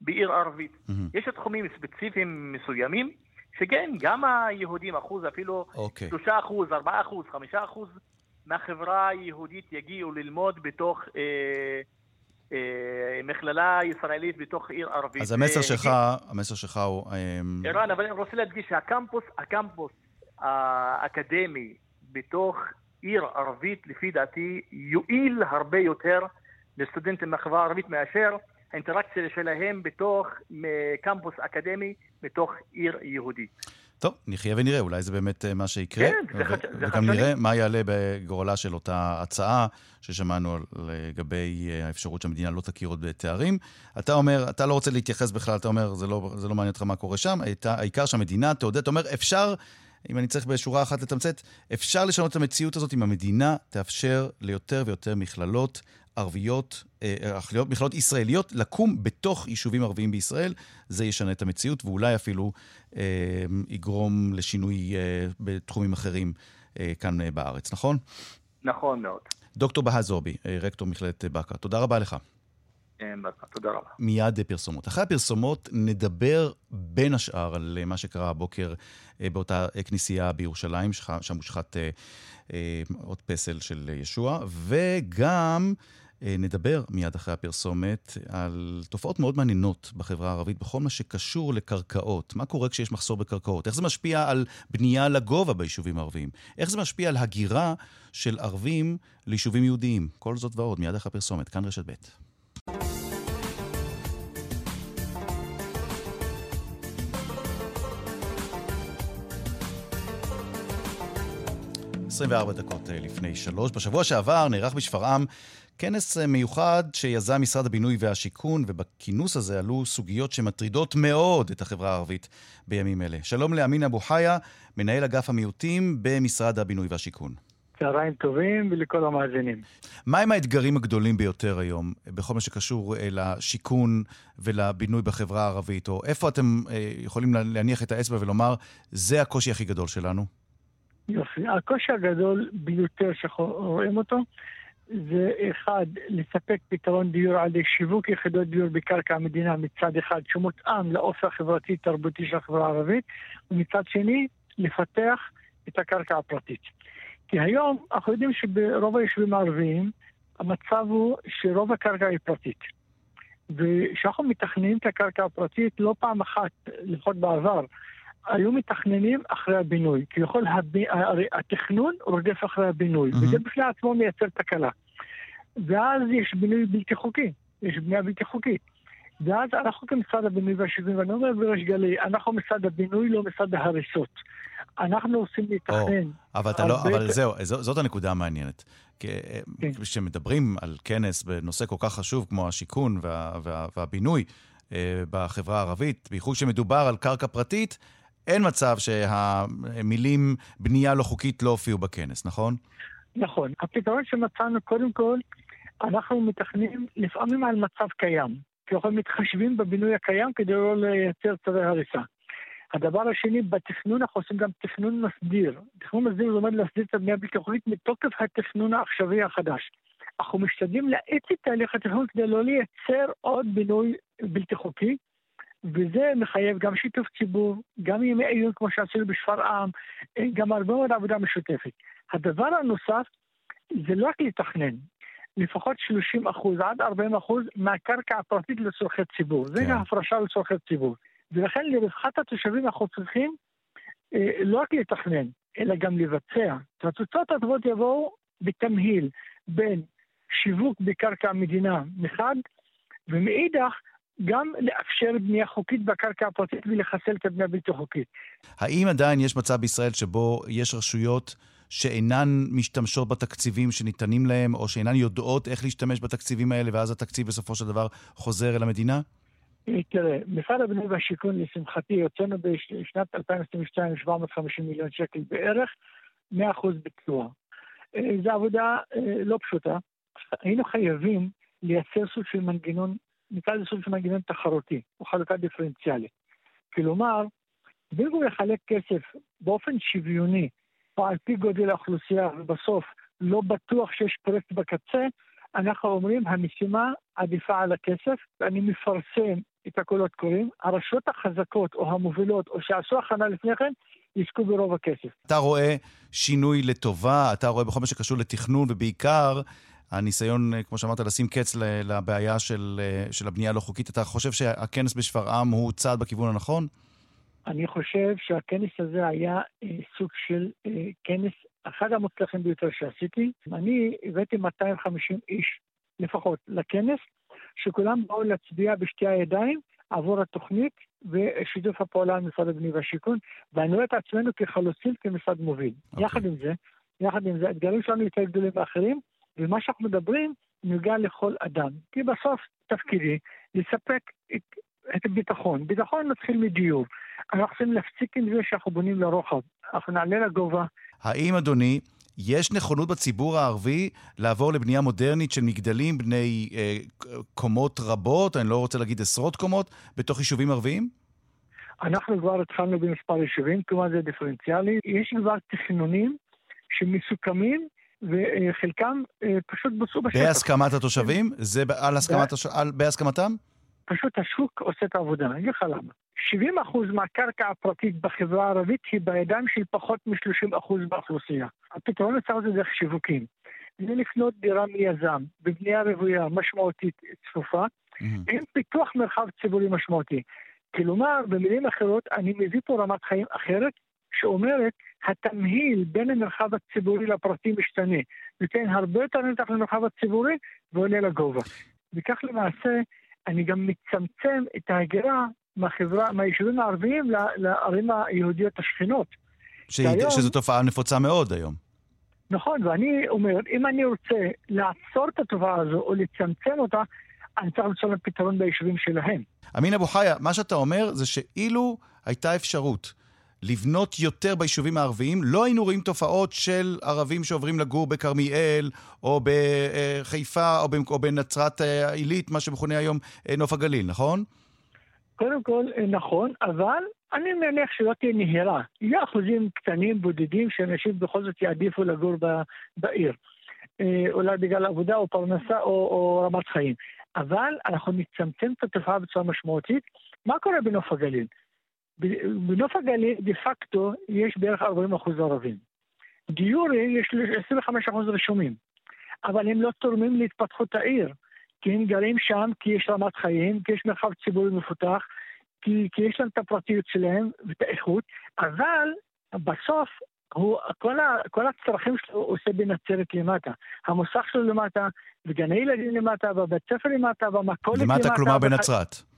בעיר ערבית. מהמם. יש תחומים ספציפיים מסוימים, שכן, גם היהודים, אחוז אפילו ארבעה אחוז, חמישה אחוז מהחברה היהודית יגיעו ללמוד בתוך אה, אה, מכללה ישראלית בתוך עיר ערבית. אז המסר אה, שלך, המסר שלך הוא... אמ, ערן, אבל אני רוצה להדגיש שהקמפוס, הקמפוס האקדמי בתוך עיר ערבית, לפי דעתי, יועיל הרבה יותר לסטודנטים מהחברה הערבית מאשר האינטראקציה שלהם בתוך קמפוס אקדמי בתוך עיר יהודית. טוב, נחיה ונראה, אולי זה באמת אה, מה שיקרה. כן, זה זה וגם. נראה מה יעלה בגורלה של אותה הצעה ששמענו לגבי אה, האפשרות שהמדינה לא תכיר עוד בתארים. אתה אומר, אתה לא רוצה להתייחס בכלל, אתה אומר, זה לא, זה לא מעניין אותך מה קורה שם, העיקר שהמדינה תעודד, אתה אומר, אפשר, אם אני צריך בשורה אחת לתמצת, אפשר לשנות את המציאות הזאת אם המדינה תאפשר ליותר ויותר מכללות ערביות, אה, אה, מכללות ישראליות, לקום בתוך יישובים ערביים בישראל. זה ישנה את המציאות, ואולי אפילו אה, יגרום לשינוי אה, בתחומים אחרים אה, כאן אה, בארץ, נכון? נכון מאוד. דוקטור בהא זועבי, אה, רקטור מכללת אה, באקה, תודה רבה לך. תודה רבה. מיד אה, פרסומות. אחרי הפרסומות נדבר בין השאר על מה שקרה הבוקר באותה כנסייה בירושלים, שם הושחת עוד פסל של ישוע, וגם נדבר מיד אחרי הפרסומת על תופעות מאוד מעניינות בחברה הערבית בכל מה שקשור לקרקעות. מה קורה כשיש מחסור בקרקעות? איך זה משפיע על בנייה לגובה ביישובים הערביים? איך זה משפיע על הגירה של ערבים ליישובים יהודיים? כל זאת ועוד, מיד אחרי הפרסומת. כאן רשת ב'. עשרים וארבע דקות אה, לפני שלוש. בשבוע שעבר נערך בשפרעם כנס מיוחד שיזם משרד הבינוי והשיכון, ובכינוס הזה עלו סוגיות שמטרידות מאוד את החברה הערבית בימים אלה. שלום לאמין אבו חיה, מנהל אגף המיעוטים במשרד הבינוי והשיכון. צהריים טובים ולכל המאזינים. מהם האתגרים הגדולים ביותר היום בכל מה שקשור אה, לשיכון ולבינוי בחברה הערבית? או איפה אתם אה, יכולים לה- להניח את האצבע ולומר, זה הקושי הכי גדול שלנו? יופי. הקושי הגדול ביותר שרואים אותו זה אחד, לספק פתרון דיור על ידי שיווק יחידות דיור בקרקע המדינה מצד אחד, שמותאם לאופי החברתי-תרבותי של החברה הערבית, ומצד שני, לפתח את הקרקע הפרטית. כי היום אנחנו יודעים שברוב היישובים הערביים המצב הוא שרוב הקרקע היא פרטית. וכשאנחנו מתכננים את הקרקע הפרטית, לא פעם אחת, לפחות בעבר, היו מתכננים אחרי הבינוי. כביכול הב... התכנון רודף אחרי הבינוי, mm-hmm. וזה בפני עצמו מייצר תקלה. ואז יש בינוי בלתי חוקי, יש בנייה בלתי חוקית. ואז אנחנו כמשרד הבינוי והשיכון, ואני אומר בריש גלי, אנחנו משרד הבינוי, לא משרד ההריסות. אנחנו עושים לתכנן. Oh, אבל, לא, אבל זהו, זאת הנקודה המעניינת. כן. כשמדברים על כנס בנושא כל כך חשוב כמו השיכון וה, וה, והבינוי אה, בחברה הערבית, בייחוד שמדובר על קרקע פרטית, אין מצב שהמילים בנייה לא חוקית לא הופיעו בכנס, נכון? נכון. הפתרון שמצאנו, קודם כל, אנחנו מתכננים לפעמים על מצב קיים. ככל מתחשבים בבינוי הקיים כדי לא לייצר צווי הריסה. הדבר השני, בתכנון אנחנו עושים גם תכנון מסדיר. תכנון מסדיר זה אומר להסדיר את הבנייה הבלתי חוקית מתוקף התכנון העכשווי החדש. אנחנו משתדלים להאיץ את תהליך התכנון כדי לא לייצר עוד בינוי בלתי חוקי, וזה מחייב גם שיתוף ציבור, גם ימי עיון כמו שעשינו בשפרעם, גם הרבה מאוד עבודה משותפת. הדבר הנוסף זה לא רק לתכנן, לפחות 30 אחוז עד 40 אחוז מהקרקע הפרטית לצורכי ציבור. כן. זה הפרשה לצורכי ציבור. ולכן לרווחת התושבים אנחנו צריכים אה, לא רק לתכנן, אלא גם לבצע. התוצאות הטובות יבואו בתמהיל בין שיווק בקרקע המדינה מחד, ומאידך גם לאפשר בנייה חוקית בקרקע הפרטית ולחסל את הבנייה הבלתי חוקית. האם עדיין יש מצב בישראל שבו יש רשויות שאינן משתמשות בתקציבים שניתנים להן, או שאינן יודעות איך להשתמש בתקציבים האלה, ואז התקציב בסופו של דבר חוזר אל המדינה? תראה, משרד הבינוי והשיכון, לשמחתי, הוצאנו בשנת 2022 750 מיליון שקל בערך, 100% ביצוע. אה, זו עבודה אה, לא פשוטה. היינו חייבים לייצר סוג של מנגנון, נקרא לזה סוג של מנגנון תחרותי, או חלוקה דיפרנציאלית. כלומר, במקום לחלק כסף באופן שוויוני, או על פי גודל האוכלוסייה, ובסוף לא בטוח שיש פרויקט בקצה, אנחנו אומרים, המשימה עדיפה על הכסף, ואני מפרסם את הקולות קוראים, הרשויות החזקות או המובילות או שעשו הכנה לפני כן, יזכו ברוב הכסף. אתה רואה שינוי לטובה, אתה רואה בכל מה שקשור לתכנון, ובעיקר הניסיון, כמו שאמרת, לשים קץ לבעיה של, של הבנייה הלא חוקית. אתה חושב שהכנס בשפרעם הוא צעד בכיוון הנכון? אני חושב שהכנס הזה היה אה, סוג של אה, כנס, אחד המוצלחים ביותר שעשיתי. אני הבאתי 250 איש לפחות לכנס, שכולם באו להצביע בשתי הידיים עבור התוכנית ושיתוף הפעולה עם משרד הבינוי והשיכון, ואני רואה את עצמנו כחלוצים כמשרד מוביל. Okay. אוקיי. יחד עם זה, יחד עם זה, האתגרים שלנו יותר גדולים מאחרים, ומה שאנחנו מדברים נוגע לכל אדם. כי בסוף תפקידי לספק את, את הביטחון. ביטחון מתחיל מדיור. אנחנו צריכים להפסיק עם זה שאנחנו בונים לרוחב. אנחנו נעלה לגובה. האם, אדוני, יש נכונות בציבור הערבי לעבור לבנייה מודרנית של מגדלים בני אה, קומות רבות, אני לא רוצה להגיד עשרות קומות, בתוך יישובים ערביים? אנחנו כבר התחלנו במספר יישובים, כלומר זה דיפרנציאלי. יש כבר תכנונים שמסוכמים וחלקם אה, פשוט בוצעו בשטח. בהסכמת התושבים? זה על הסכמת, בהסכמתם? פשוט השוק עושה את העבודה, אני אגיד לך למה. 70% מהקרקע הפרטית בחברה הערבית היא בידיים של פחות מ-30% באוכלוסייה. הפתרון לצד זה דרך שיווקים. זה לקנות דירה מיזם בבנייה רוויה משמעותית צפופה, mm-hmm. עם פיתוח מרחב ציבורי משמעותי. כלומר, במילים אחרות, אני מביא פה רמת חיים אחרת, שאומרת, התמהיל בין המרחב הציבורי לפרטי משתנה. נותן הרבה יותר נתח למרחב הציבורי ועולה לגובה. וכך למעשה, אני גם מצמצם את ההגירה מהחברה, מהיישובים הערביים לערים היהודיות השכנות. שהיום, שזו תופעה נפוצה מאוד היום. נכון, ואני אומר, אם אני רוצה לעצור את התופעה הזו או לצמצם אותה, אני צריך למצוא להם פתרון ביישובים שלהם. אמין אבו חיה, מה שאתה אומר זה שאילו הייתה אפשרות לבנות יותר ביישובים הערביים, לא היינו רואים תופעות של ערבים שעוברים לגור בכרמיאל, או בחיפה, או בנצרת עילית, מה שמכונה היום אה, נוף הגליל, נכון? קודם כל, אה, נכון, אבל אני מניח שלא תהיה נהירה. יהיו אחוזים קטנים, בודדים, שאנשים בכל זאת יעדיפו לגור בעיר. אה, אולי בגלל עבודה או פרנסה או, או רמת חיים. אבל אנחנו נצמצם את התופעה בצורה משמעותית. מה קורה בנוף הגליל? בנוף הגליל, דה פקטו, יש בערך 40 אחוז ערבים. דיורי יש לי 25% רשומים, אבל הם לא תורמים להתפתחות העיר, כי הם גרים שם, כי יש רמת חיים, כי יש מרחב ציבורי מפותח, כי, כי יש להם את הפרטיות שלהם ואת האיכות, אבל בסוף הוא, כל, ה, כל הצרכים שלו הוא עושה בנצרת למטה. המוסך שלו למטה, וגני ילדים למטה, והבית ספר למטה, והמכולת למטה. למטה כלומר בנצרת.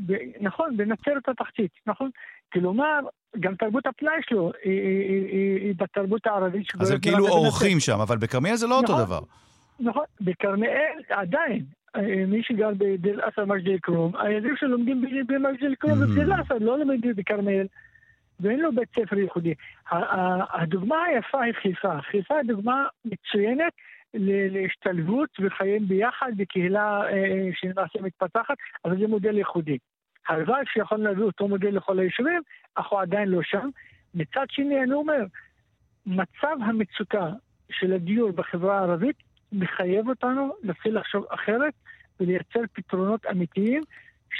ב, נכון, בנצרת התחתית, נכון? כלומר, גם תרבות הפנאי שלו היא, היא, היא, היא, בתרבות הערבית. אז הם כאילו אורחים שם, אבל בכרמיאל זה לא נכון, אותו דבר. נכון, בכרמיאל עדיין, אה, מי שגר בדיר אסד מג'די אל-כרום, הילדים שלומדים במג'די אל-כרום mm-hmm. ובדיר אסד, לא לומדים בכרמיאל. ואין לו בית ספר ייחודי. הדוגמה היפה היא חיפה. חיפה היא דוגמה מצוינת להשתלבות וחיים ביחד בקהילה אה, שלמעשה מתפתחת, אבל זה מודל ייחודי. הלוואי שיכולנו להביא אותו מודל לכל היישובים, אך הוא עדיין לא שם. מצד שני, אני אומר, מצב המצוקה של הדיור בחברה הערבית מחייב אותנו להתחיל לחשוב אחרת ולייצר פתרונות אמיתיים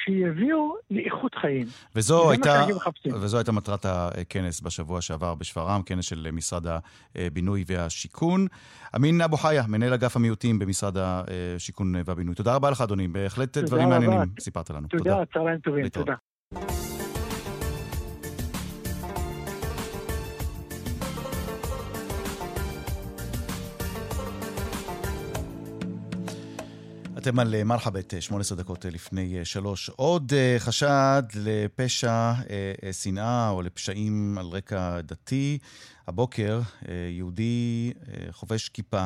שיביאו לאיכות חיים. וזו הייתה, וזו הייתה מטרת הכנס בשבוע שעבר בשפרעם, כנס של משרד הבינוי והשיכון. אמין אבו חיה, מנהל אגף המיעוטים במשרד השיכון והבינוי. תודה רבה לך, אדוני. בהחלט דברים מעניינים סיפרת לנו. תודה, תודה. צהריים טובים, תודה. אתם על אה, מרחבת, 18 אה, דקות אה, לפני שלוש. עוד חשד לפשע שנאה או לפשעים על רקע דתי. הבוקר יהודי חובש כיפה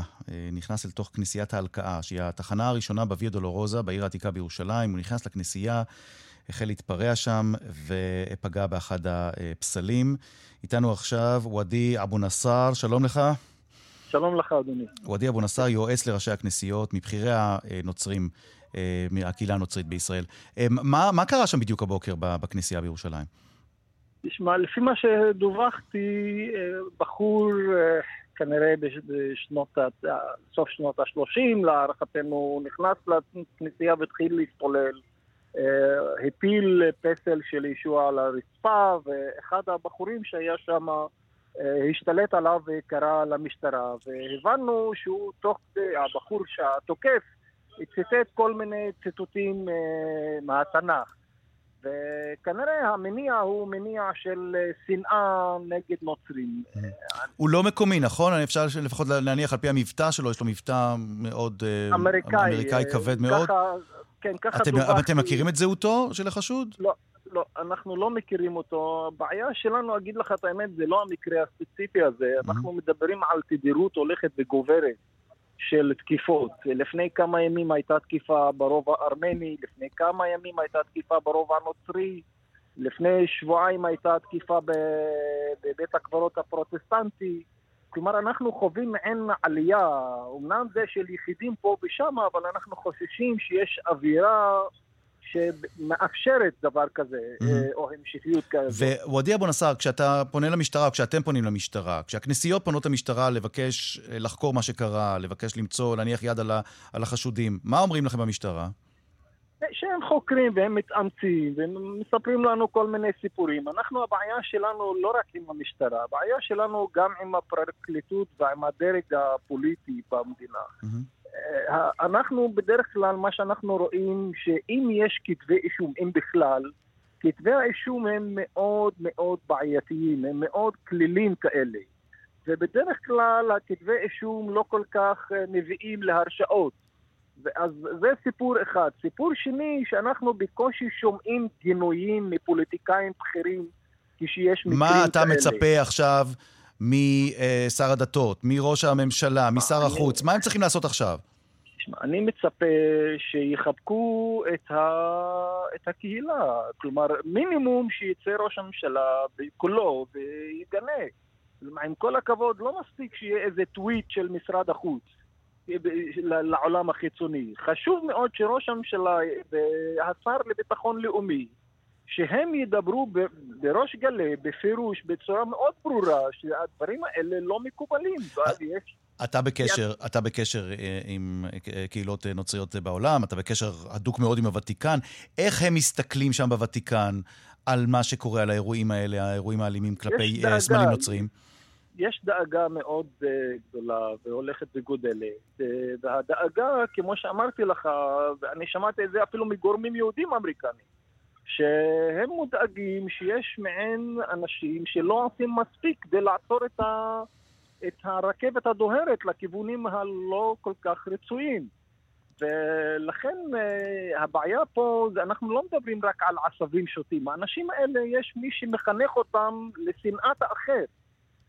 נכנס אל תוך כנסיית ההלקאה, שהיא התחנה הראשונה בוויה דולורוזה, בעיר העתיקה בירושלים. הוא נכנס לכנסייה, החל להתפרע שם ופגע באחד הפסלים. איתנו עכשיו וואדי אבו נסאר, שלום לך. שלום לך, אדוני. וואדי אבו נסאר יועץ לראשי הכנסיות, מבכירי הנוצרים, אה, מהקהילה הנוצרית בישראל. אה, מה, מה קרה שם בדיוק הבוקר בכנסייה בירושלים? תשמע, לפי מה שדווחתי, אה, בחור כנראה בשנות, סוף שנות ה-30, להערכתנו, נכנס לכנסייה והתחיל להסתולל. הפיל פסל של ישוע על הרצפה, ואחד הבחורים שהיה שם השתלט עליו וקרא למשטרה, והבנו שהוא תוך, הבחור שהתוקף, ציטט כל מיני ציטוטים אה, מהתנ"ך. וכנראה המניע הוא מניע של אה, שנאה נגד נוצרים. הוא לא מקומי, נכון? אפשר לפחות להניח על פי המבטא שלו, יש לו מבטא מאוד אמריקאי, אמריקאי כבד מאוד. כן, ככה דווח. אתם מכירים את זהותו של החשוד? לא, לא, אנחנו לא מכירים אותו. הבעיה שלנו, אגיד לך את האמת, זה לא המקרה הספציפי הזה. Mm-hmm. אנחנו מדברים על תדירות הולכת וגוברת של תקיפות. לפני כמה ימים הייתה תקיפה ברובע הארמני, לפני כמה ימים הייתה תקיפה ברובע הנוצרי, לפני שבועיים הייתה תקיפה בבית הקברות הפרוטסטנטי. כלומר, אנחנו חווים מעין עלייה, אמנם זה של יחידים פה ושם, אבל אנחנו חוששים שיש אווירה שמאפשרת דבר כזה, mm-hmm. או המשכיות כזו. וואדי אבו נסאר, כשאתה פונה למשטרה, או כשאתם פונים למשטרה, כשהכנסיות פונות למשטרה לבקש אה, לחקור מה שקרה, לבקש למצוא, להניח יד על, על החשודים, מה אומרים לכם במשטרה? שהם חוקרים והם מתאמצים והם מספרים לנו כל מיני סיפורים. אנחנו, הבעיה שלנו לא רק עם המשטרה, הבעיה שלנו גם עם הפרקליטות ועם הדרג הפוליטי במדינה. Mm-hmm. אה, אנחנו בדרך כלל, מה שאנחנו רואים, שאם יש כתבי אישום, אם בכלל, כתבי האישום הם מאוד מאוד בעייתיים, הם מאוד כלילים כאלה. ובדרך כלל הכתבי אישום לא כל כך אה, מביאים להרשעות. אז זה סיפור אחד. סיפור שני, שאנחנו בקושי שומעים גינויים מפוליטיקאים בכירים כשיש מקרים כאלה. מה אתה מצפה עכשיו משר הדתות, מראש הממשלה, משר החוץ? מה הם צריכים לעשות עכשיו? אני מצפה שיחבקו את, ה... את הקהילה. כלומר, מינימום שיצא ראש הממשלה כולו ויגנה. עם כל הכבוד, לא מספיק שיהיה איזה טוויט של משרד החוץ לעולם החיצוני. חשוב מאוד שראש הממשלה והשר לביטחון לאומי שהם ידברו בראש גלי, בפירוש, בצורה מאוד ברורה, שהדברים האלה לא מקובלים. אתה בקשר, אתה בקשר אה, עם אה, קהילות אה, נוצריות בעולם, אתה בקשר הדוק מאוד עם הוותיקן. איך הם מסתכלים שם בוותיקן על מה שקורה, על האירועים האלה, האירועים האלימים כלפי סמלים נוצריים? יש דאגה מאוד uh, גדולה והולכת וגודלת. Uh, והדאגה, כמו שאמרתי לך, ואני שמעתי את זה אפילו מגורמים יהודים אמריקנים, שהם מודאגים שיש מעין אנשים שלא עושים מספיק כדי לעצור את, ה, את הרכבת הדוהרת לכיוונים הלא כל כך רצויים. ולכן uh, הבעיה פה, זה אנחנו לא מדברים רק על עשבים שוטים. האנשים האלה, יש מי שמחנך אותם לשנאת האחר.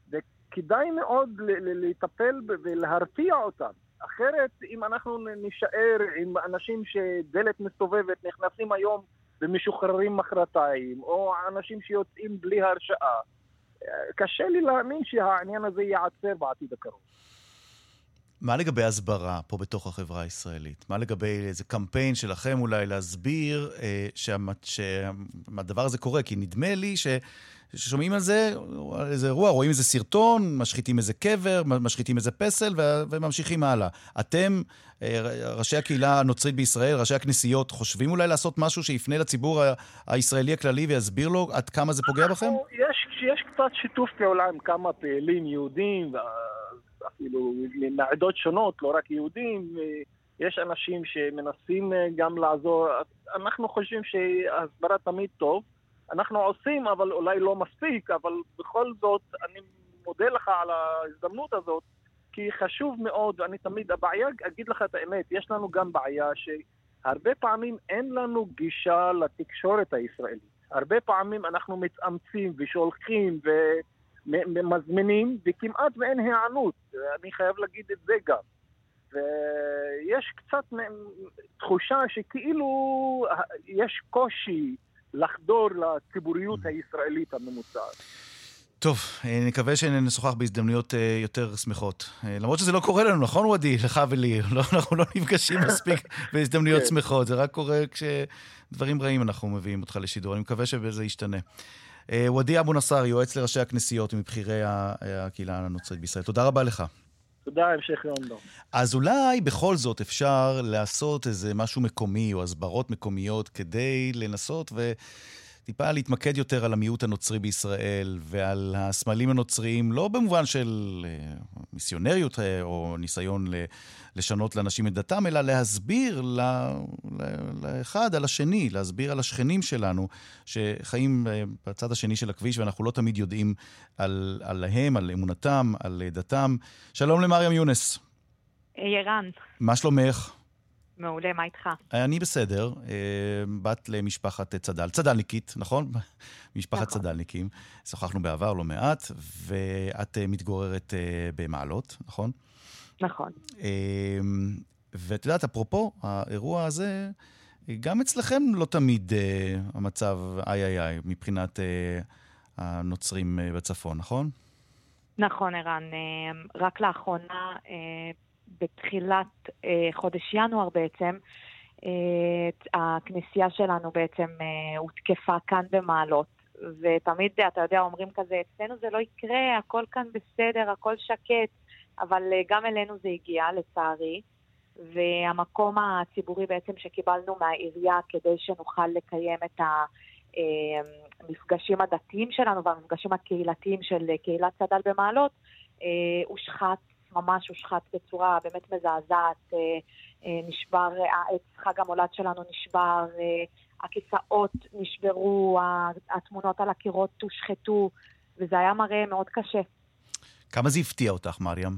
וכדאי מאוד לטפל ולהרתיע אותם. אחרת, אם אנחנו נישאר עם אנשים שדלת מסתובבת, נכנסים היום ומשוחררים מחרתיים, או אנשים שיוצאים בלי הרשאה, קשה לי להאמין שהעניין הזה ייעצר בעתיד הקרוב. מה לגבי הסברה פה בתוך החברה הישראלית? מה לגבי איזה קמפיין שלכם אולי להסביר אה, שהדבר הזה קורה? כי נדמה לי ש... ששומעים על זה, איזה אירוע, רואים איזה סרטון, משחיתים איזה קבר, משחיתים איזה פסל ו- וממשיכים הלאה. אתם, אה, ראשי הקהילה הנוצרית בישראל, ראשי הכנסיות, חושבים אולי לעשות משהו שיפנה לציבור הישראלי הכללי ויסביר לו עד כמה זה פוגע בכם? יש, יש קצת שיתוף פעולה עם כמה פעילים יהודים, אפילו מעדות שונות, לא רק יהודים. יש אנשים שמנסים אה, גם לעזור. אנחנו חושבים שהסברה תמיד טוב. אנחנו עושים, אבל אולי לא מספיק, אבל בכל זאת, אני מודה לך על ההזדמנות הזאת, כי חשוב מאוד, ואני תמיד, הבעיה, אגיד לך את האמת, יש לנו גם בעיה שהרבה פעמים אין לנו גישה לתקשורת הישראלית. הרבה פעמים אנחנו מתאמצים ושולחים ומזמינים, וכמעט ואין היענות. אני חייב להגיד את זה גם. ויש קצת תחושה שכאילו יש קושי לחדור לציבוריות הישראלית הממוצעת. טוב, אה, נקווה שנשוחח בהזדמנויות אה, יותר שמחות. אה, למרות שזה לא קורה לנו, נכון וואדי? לך ולי. לא, אנחנו לא נפגשים מספיק בהזדמנויות כן. שמחות, זה רק קורה כשדברים רעים אנחנו מביאים אותך לשידור. אני מקווה שזה ישתנה. וואדי אבו נסאר, יועץ לראשי הכנסיות מבכירי הקהילה הנוצרית בישראל. תודה רבה לך. תודה, המשך יום טוב. אז אולי בכל זאת אפשר לעשות איזה משהו מקומי או הסברות מקומיות כדי לנסות ו... טיפה להתמקד יותר על המיעוט הנוצרי בישראל ועל הסמלים הנוצריים, לא במובן של אה, מיסיונריות אה, או ניסיון לשנות לאנשים את דתם, אלא להסביר לאחד על השני, להסביר על השכנים שלנו שחיים אה, בצד השני של הכביש ואנחנו לא תמיד יודעים על, עליהם, על אמונתם, על דתם. שלום למריam יונס. ירן. מה שלומך? מעולה, מה איתך? אני בסדר, אה, בת למשפחת צד"ל, צד"לניקית, נכון? משפחת נכון. צד"לניקים. שוחחנו בעבר לא מעט, ואת אה, מתגוררת אה, במעלות, נכון? נכון. ואת יודעת, אפרופו האירוע הזה, גם אצלכם לא תמיד המצב איי איי איי מבחינת הנוצרים בצפון, נכון? נכון, ערן. רק לאחרונה בתחילת אה, חודש ינואר בעצם, אה, הכנסייה שלנו בעצם אה, הותקפה כאן במעלות. ותמיד, אתה יודע, אומרים כזה, אצלנו זה לא יקרה, הכל כאן בסדר, הכל שקט, אבל אה, גם אלינו זה הגיע, לצערי. והמקום הציבורי בעצם שקיבלנו מהעירייה כדי שנוכל לקיים את המפגשים אה, הדתיים שלנו והמפגשים הקהילתיים של קהילת צד"ל במעלות, אה, הושחת ממש הושחת בצורה באמת מזעזעת. אה, אה, נשבר, העץ חג המולד שלנו נשבר, אה, הכיסאות נשברו, התמונות על הקירות הושחתו, וזה היה מראה מאוד קשה. כמה זה הפתיע אותך, מריam?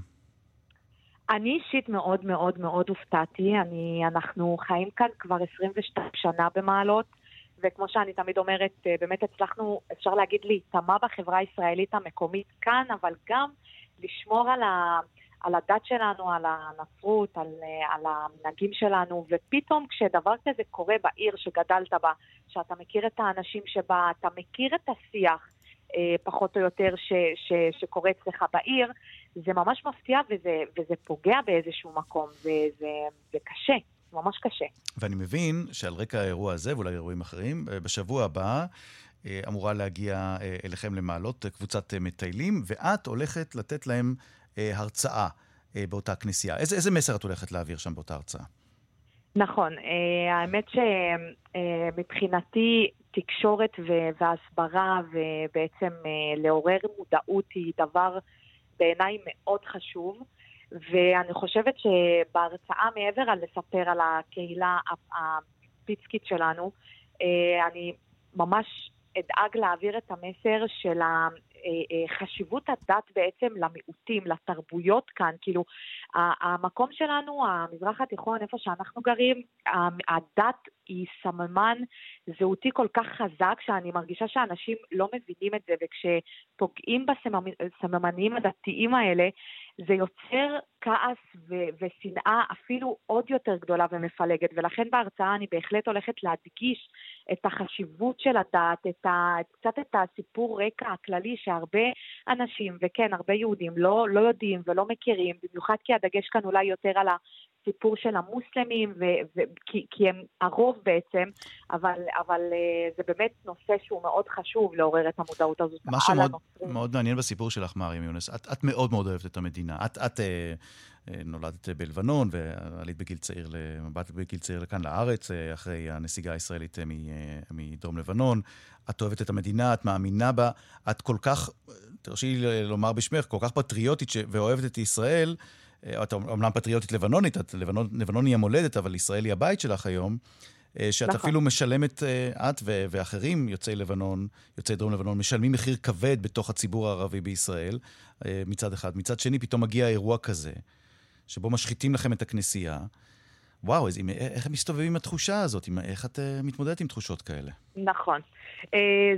אני אישית מאוד מאוד מאוד הופתעתי. אני, אנחנו חיים כאן כבר 22 שנה במעלות, וכמו שאני תמיד אומרת, באמת הצלחנו, אפשר להגיד, להיטמע בחברה הישראלית המקומית כאן, אבל גם לשמור על, ה, על הדת שלנו, על הנצרות, על, על המנהגים שלנו, ופתאום כשדבר כזה קורה בעיר שגדלת בה, שאתה מכיר את האנשים שבה, אתה מכיר את השיח, אה, פחות או יותר, ש, ש, שקורה אצלך בעיר, זה ממש מפתיע וזה, וזה פוגע באיזשהו מקום, וזה זה קשה. ממש קשה. ואני מבין שעל רקע האירוע הזה, ואולי אירועים אחרים, אה, בשבוע הבא אה, אמורה להגיע אליכם למעלות קבוצת מטיילים, ואת הולכת לתת להם אה, הרצאה אה, באותה כנסייה. איזה, איזה מסר את הולכת להעביר שם באותה הרצאה? נכון, אה, האמת שמבחינתי תקשורת והסברה ובעצם לעורר מודעות היא דבר בעיניי מאוד חשוב. ואני חושבת שבהרצאה, מעבר על לספר על הקהילה הפיצקית שלנו, אה, אני ממש אדאג להעביר את המסר של אה, אה, חשיבות הדת בעצם למיעוטים, לתרבויות כאן. כאילו, המקום שלנו, המזרח התיכון, איפה שאנחנו גרים, הדת היא סממן זהותי כל כך חזק, שאני מרגישה שאנשים לא מבינים את זה, וכשפוגעים בסממנים הדתיים האלה, זה יוצר כעס ו- ושנאה אפילו עוד יותר גדולה ומפלגת, ולכן בהרצאה אני בהחלט הולכת להדגיש את החשיבות של הדת, את ה- קצת את הסיפור רקע הכללי שהרבה אנשים, וכן, הרבה יהודים לא, לא יודעים ולא מכירים, במיוחד כי הדגש כאן אולי יותר על הסיפור של המוסלמים, ו- ו- כי, כי הם הרוב בעצם, אבל, אבל אה, זה באמת נושא שהוא מאוד חשוב לעורר את המודעות הזאת מה שמאוד מאוד מעניין בסיפור שלך, מרים יונס, את, את מאוד מאוד אוהבת את המדינה. את, את אה, אה, נולדת בלבנון ועלית בגיל צעיר, באת בגיל צעיר לכאן לארץ, אה, אחרי הנסיגה הישראלית מדרום לבנון. את אוהבת את המדינה, את מאמינה בה, את כל כך, תרשי לי לומר בשמך, כל כך פטריוטית ש... ואוהבת את ישראל. את אומנם פטריוטית לבנונית, את לבנון, לבנון היא המולדת, אבל ישראל היא הבית שלך היום. שאת נכון. אפילו משלמת, את ואחרים, יוצאי לבנון, יוצאי דרום לבנון, משלמים מחיר כבד בתוך הציבור הערבי בישראל, מצד אחד. מצד שני, פתאום מגיע אירוע כזה, שבו משחיתים לכם את הכנסייה. וואו, אז, איך הם מסתובבים עם התחושה הזאת? עם, איך את uh, מתמודדת עם תחושות כאלה? נכון. Uh,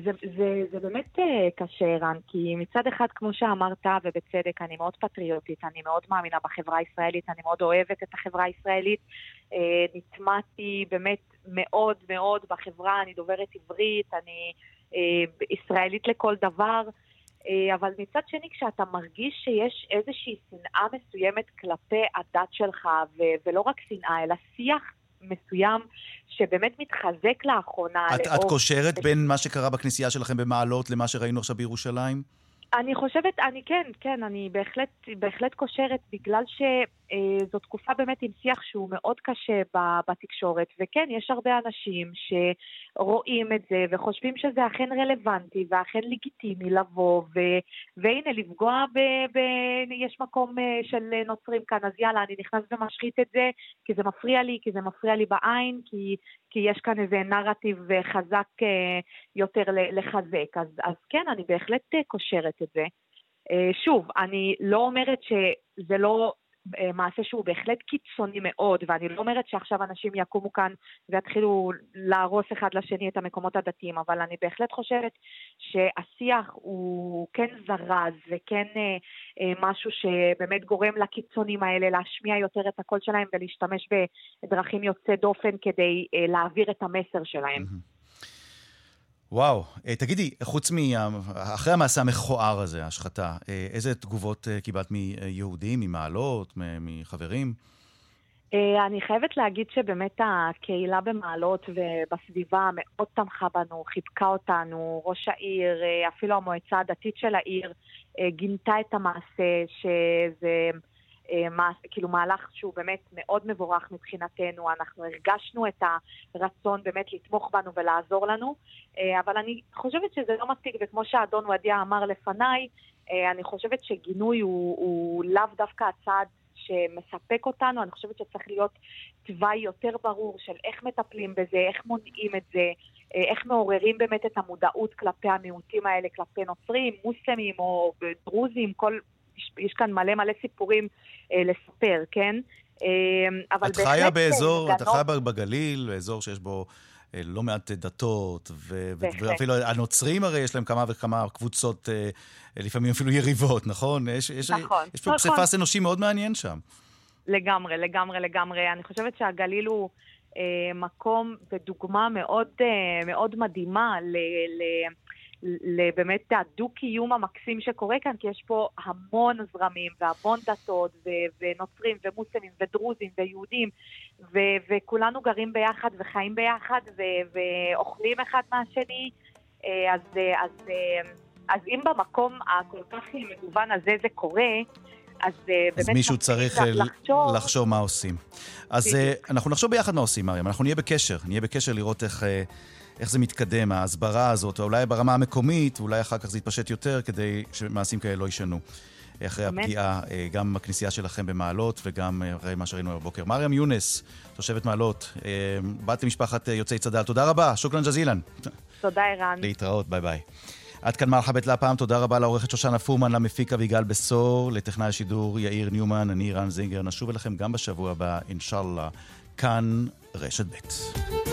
זה, זה, זה באמת uh, קשה, רן, כי מצד אחד, כמו שאמרת, ובצדק, אני מאוד פטריוטית, אני מאוד מאמינה בחברה הישראלית, אני מאוד אוהבת את החברה הישראלית. נטמעתי באמת מאוד מאוד בחברה, אני דוברת עברית, אני ישראלית לכל דבר. אה, אבל מצד שני, כשאתה מרגיש שיש איזושהי שנאה מסוימת כלפי הדת שלך, ו- ולא רק שנאה, אלא שיח מסוים שבאמת מתחזק לאחרונה. את, לאור... את קושרת בין מה שקרה בכנסייה שלכם במעלות למה שראינו עכשיו בירושלים? אני חושבת, אני כן, כן, אני בהחלט, בהחלט קושרת, בגלל שזו תקופה באמת עם שיח שהוא מאוד קשה בתקשורת, וכן, יש הרבה אנשים שרואים את זה וחושבים שזה אכן רלוונטי ואכן לגיטימי לבוא, ו, והנה, לפגוע ב... ב יש מקום אה, של נוצרים כאן, אז יאללה, אני נכנס ומשחית את זה, כי זה מפריע לי, כי זה מפריע לי בעין, כי, כי יש כאן איזה נרטיב חזק אה, יותר לחזק. אז, אז כן, אני בהחלט אה, קושרת את זה. אה, שוב, אני לא אומרת שזה לא אה, מעשה שהוא בהחלט קיצוני מאוד, ואני לא אומרת שעכשיו אנשים יקומו כאן ויתחילו להרוס אחד לשני את המקומות הדתיים, אבל אני בהחלט חושבת שהשיח הוא כן זרז וכן אה, אה, משהו שבאמת גורם לקיצונים האלה להשמיע יותר את הקול שלהם ולהשתמש בדרכים יוצא דופן כדי אה, להעביר את המסר שלהם. Mm-hmm. וואו, אה, תגידי, חוץ מ... אחרי המעשה המכוער הזה, ההשחתה, אה, איזה תגובות אה, קיבלת מיהודים, ממעלות, מחברים? אני חייבת להגיד שבאמת הקהילה במעלות ובסביבה מאוד תמכה בנו, חיבקה אותנו, ראש העיר, אפילו המועצה הדתית של העיר, גינתה את המעשה, שזה... אה, כאילו מהלך שהוא באמת מאוד מבורך מבחינתנו, אנחנו הרגשנו את הרצון באמת לתמוך בנו ולעזור לנו, אה, אבל אני חושבת שזה לא מספיק, וכמו שאדון ודיה אמר לפניי, אה, אני חושבת שגינוי הוא, הוא לאו דווקא הצעד שמספק אותנו, אני חושבת שצריך להיות תוואי יותר ברור של איך מטפלים בזה, איך מונעים את זה, איך מעוררים באמת את המודעות כלפי המיעוטים האלה, כלפי נוצרים, מוסלמים או דרוזים, כל, יש, כאן מלא מלא סיפורים אה, לספר, כן? אה, אבל את חיה באזור, גנות... את חיה בגליל, באזור שיש בו... אה, לא מעט דתות, ו- ואפילו הנוצרים הרי יש להם כמה וכמה קבוצות, אה, לפעמים אפילו יריבות, נכון? יש, יש, נכון. יש פה נכון. פסיפס אנושי מאוד מעניין שם. לגמרי, לגמרי, לגמרי. אני חושבת שהגליל הוא אה, מקום ודוגמה מאוד, אה, מאוד מדהימה ל... ל לבאמת הדו-קיום המקסים שקורה כאן, כי יש פה המון זרמים והמון דתות ו- ונוצרים ומוסלמים ודרוזים ויהודים ו- וכולנו גרים ביחד וחיים ביחד ו- ואוכלים אחד מהשני. אה, אז, אה, אז, אה, אז אם במקום הכל כך מגוון הזה זה קורה, אז, אז מישהו צריך לחשוב, לחשוב מה עושים. אז אנחנו נחשוב ביחד מה עושים, מרים. אנחנו נהיה בקשר, נהיה בקשר לראות איך... איך זה מתקדם, ההסברה הזאת, או אולי ברמה המקומית, ואולי אחר כך זה יתפשט יותר כדי שמעשים כאלה לא יישנו. אחרי אמן. הפגיעה, אה, גם בכנסייה שלכם במעלות וגם אה, אחרי מה שראינו בבוקר. מריam יונס, תושבת מעלות, אה, בת למשפחת יוצאי צד"ל, תודה רבה, شكرا جزيلا. תודה, ערן. להתראות, ביי ביי. עד כאן מרחבאית להפעם, תודה רבה לעורכת שושנה פורמן, למפיק אביגל בשור, לטכנאי השידור יאיר ניומן, אני ערן זינגר, נשוב אליכם גם בשבוע הבא, אינשאללה, כאן רשת ב'.